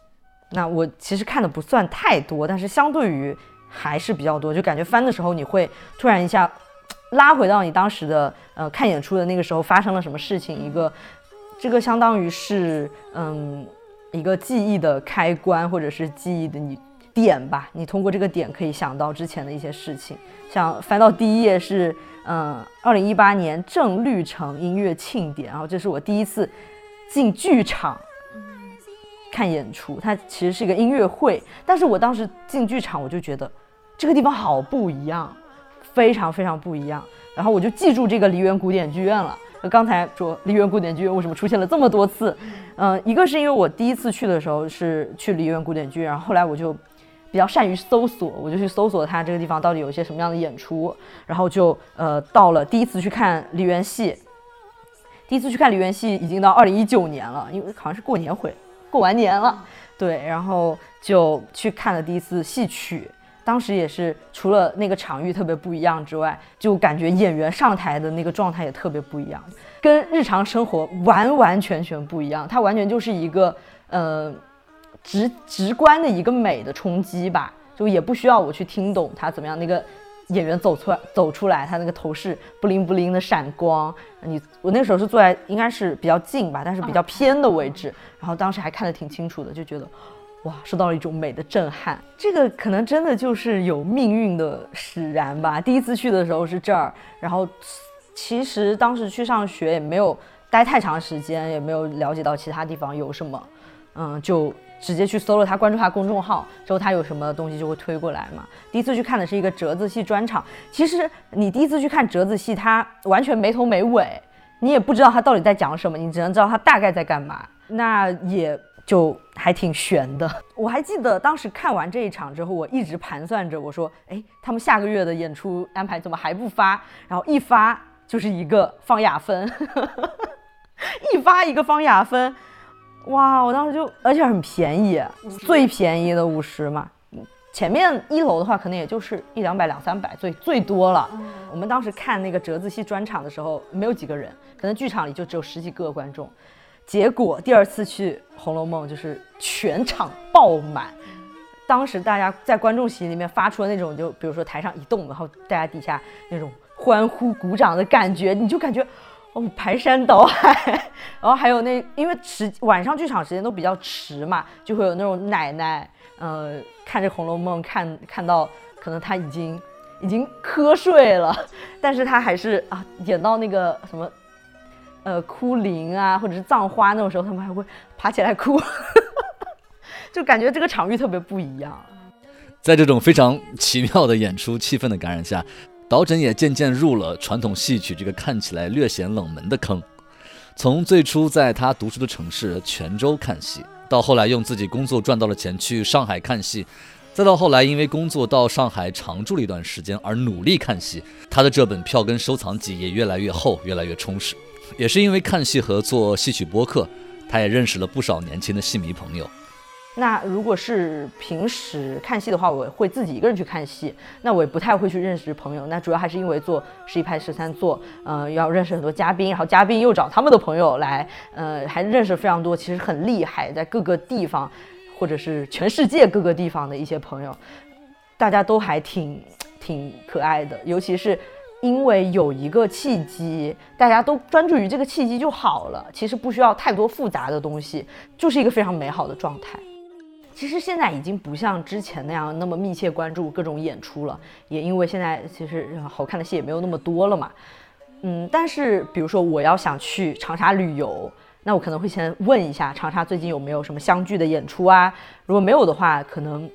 那我其实看的不算太多，但是相对于还是比较多，就感觉翻的时候你会突然一下拉回到你当时的呃看演出的那个时候发生了什么事情，一个这个相当于是嗯一个记忆的开关或者是记忆的你点吧，你通过这个点可以想到之前的一些事情，像翻到第一页是嗯二零一八年正绿城音乐庆典，然后这是我第一次进剧场。看演出，它其实是一个音乐会，但是我当时进剧场，我就觉得这个地方好不一样，非常非常不一样。然后我就记住这个梨园古典剧院了。刚才说梨园古典剧院为什么出现了这么多次？嗯，一个是因为我第一次去的时候是去梨园古典剧院，然后后来我就比较善于搜索，我就去搜索它这个地方到底有一些什么样的演出，然后就呃到了第一次去看梨园戏，第一次去看梨园戏已经到二零一九年了，因为好像是过年回。过完年了，对，然后就去看了第一次戏曲，当时也是除了那个场域特别不一样之外，就感觉演员上台的那个状态也特别不一样，跟日常生活完完全全不一样，它完全就是一个呃直直观的一个美的冲击吧，就也不需要我去听懂它怎么样那个。演员走出来，走出来，他那个头饰布灵布灵的闪光。你我那时候是坐在应该是比较近吧，但是比较偏的位置，然后当时还看得挺清楚的，就觉得哇，受到了一种美的震撼。这个可能真的就是有命运的使然吧。第一次去的时候是这儿，然后其实当时去上学也没有待太长时间，也没有了解到其他地方有什么，嗯，就。直接去搜了他，关注他公众号之后，他有什么东西就会推过来嘛。第一次去看的是一个折子戏专场，其实你第一次去看折子戏，它完全没头没尾，你也不知道他到底在讲什么，你只能知道他大概在干嘛，那也就还挺悬的。我还记得当时看完这一场之后，我一直盘算着，我说，哎，他们下个月的演出安排怎么还不发？然后一发就是一个方雅芬，一发一个方雅芬。哇，我当时就，而且很便宜，最便宜的五十嘛。前面一楼的话，可能也就是一两百、两三百，最最多了。我们当时看那个折子戏专场的时候，没有几个人，可能剧场里就只有十几个观众。结果第二次去《红楼梦》，就是全场爆满。当时大家在观众席里面发出了那种，就比如说台上一动，然后大家底下那种欢呼鼓掌的感觉，你就感觉。哦，排山倒海，然后还有那，因为时晚上剧场时间都比较迟嘛，就会有那种奶奶，呃，看着《红楼梦》看看到可能他已经已经瞌睡了，但是他还是啊演到那个什么，呃，哭灵啊或者是葬花那种时候，他们还会爬起来哭，就感觉这个场域特别不一样。在这种非常奇妙的演出气氛的感染下。导诊也渐渐入了传统戏曲这个看起来略显冷门的坑。从最初在他读书的城市泉州看戏，到后来用自己工作赚到了钱去上海看戏，再到后来因为工作到上海常住了一段时间而努力看戏，他的这本票根收藏集也越来越厚，越来越充实。也是因为看戏和做戏曲播客，他也认识了不少年轻的戏迷朋友。那如果是平时看戏的话，我会自己一个人去看戏，那我也不太会去认识朋友。那主要还是因为做十一拍十三做，嗯，要认识很多嘉宾，然后嘉宾又找他们的朋友来，呃，还认识非常多，其实很厉害，在各个地方，或者是全世界各个地方的一些朋友，大家都还挺挺可爱的。尤其是因为有一个契机，大家都专注于这个契机就好了，其实不需要太多复杂的东西，就是一个非常美好的状态。其实现在已经不像之前那样那么密切关注各种演出了，也因为现在其实好看的戏也没有那么多了嘛。嗯，但是比如说我要想去长沙旅游，那我可能会先问一下长沙最近有没有什么相聚的演出啊？如果没有的话，可能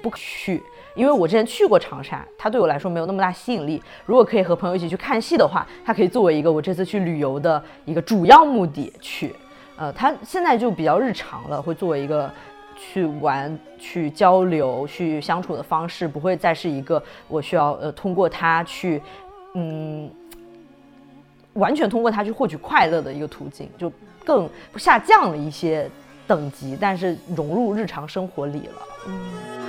不去，因为我之前去过长沙，它对我来说没有那么大吸引力。如果可以和朋友一起去看戏的话，它可以作为一个我这次去旅游的一个主要目的去。呃，它现在就比较日常了，会作为一个。去玩、去交流、去相处的方式，不会再是一个我需要呃通过它去，嗯，完全通过它去获取快乐的一个途径，就更下降了一些等级，但是融入日常生活里了。嗯。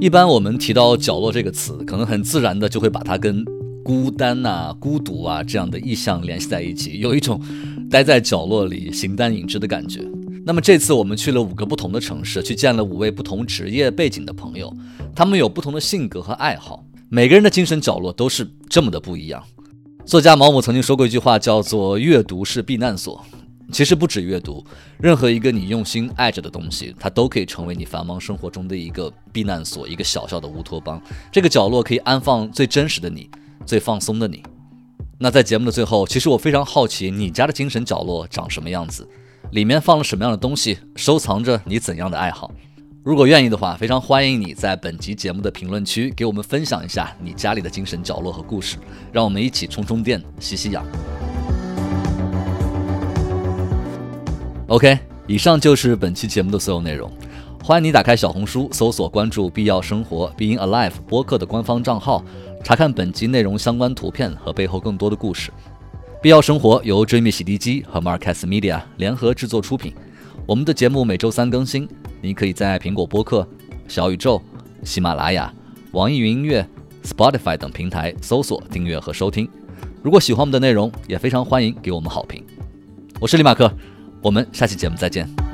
一般我们提到角落这个词，可能很自然的就会把它跟孤单呐、孤独啊这样的意象联系在一起，有一种待在角落里形单影只的感觉。那么这次我们去了五个不同的城市，去见了五位不同职业背景的朋友，他们有不同的性格和爱好，每个人的精神角落都是这么的不一样。作家毛姆曾经说过一句话，叫做“阅读是避难所”。其实不止阅读，任何一个你用心爱着的东西，它都可以成为你繁忙生活中的一个避难所，一个小小的乌托邦。这个角落可以安放最真实的你，最放松的你。那在节目的最后，其实我非常好奇，你家的精神角落长什么样子？里面放了什么样的东西？收藏着你怎样的爱好？如果愿意的话，非常欢迎你在本集节目的评论区给我们分享一下你家里的精神角落和故事，让我们一起充充电、吸吸氧。OK，以上就是本期节目的所有内容。欢迎你打开小红书，搜索关注“必要生活 Being Alive” 播客的官方账号，查看本集内容相关图片和背后更多的故事。必要生活由追觅洗涤机和 Marcus Media 联合制作出品。我们的节目每周三更新，你可以在苹果播客、小宇宙、喜马拉雅、网易云音乐、Spotify 等平台搜索订阅和收听。如果喜欢我们的内容，也非常欢迎给我们好评。我是李马克。我们下期节目再见。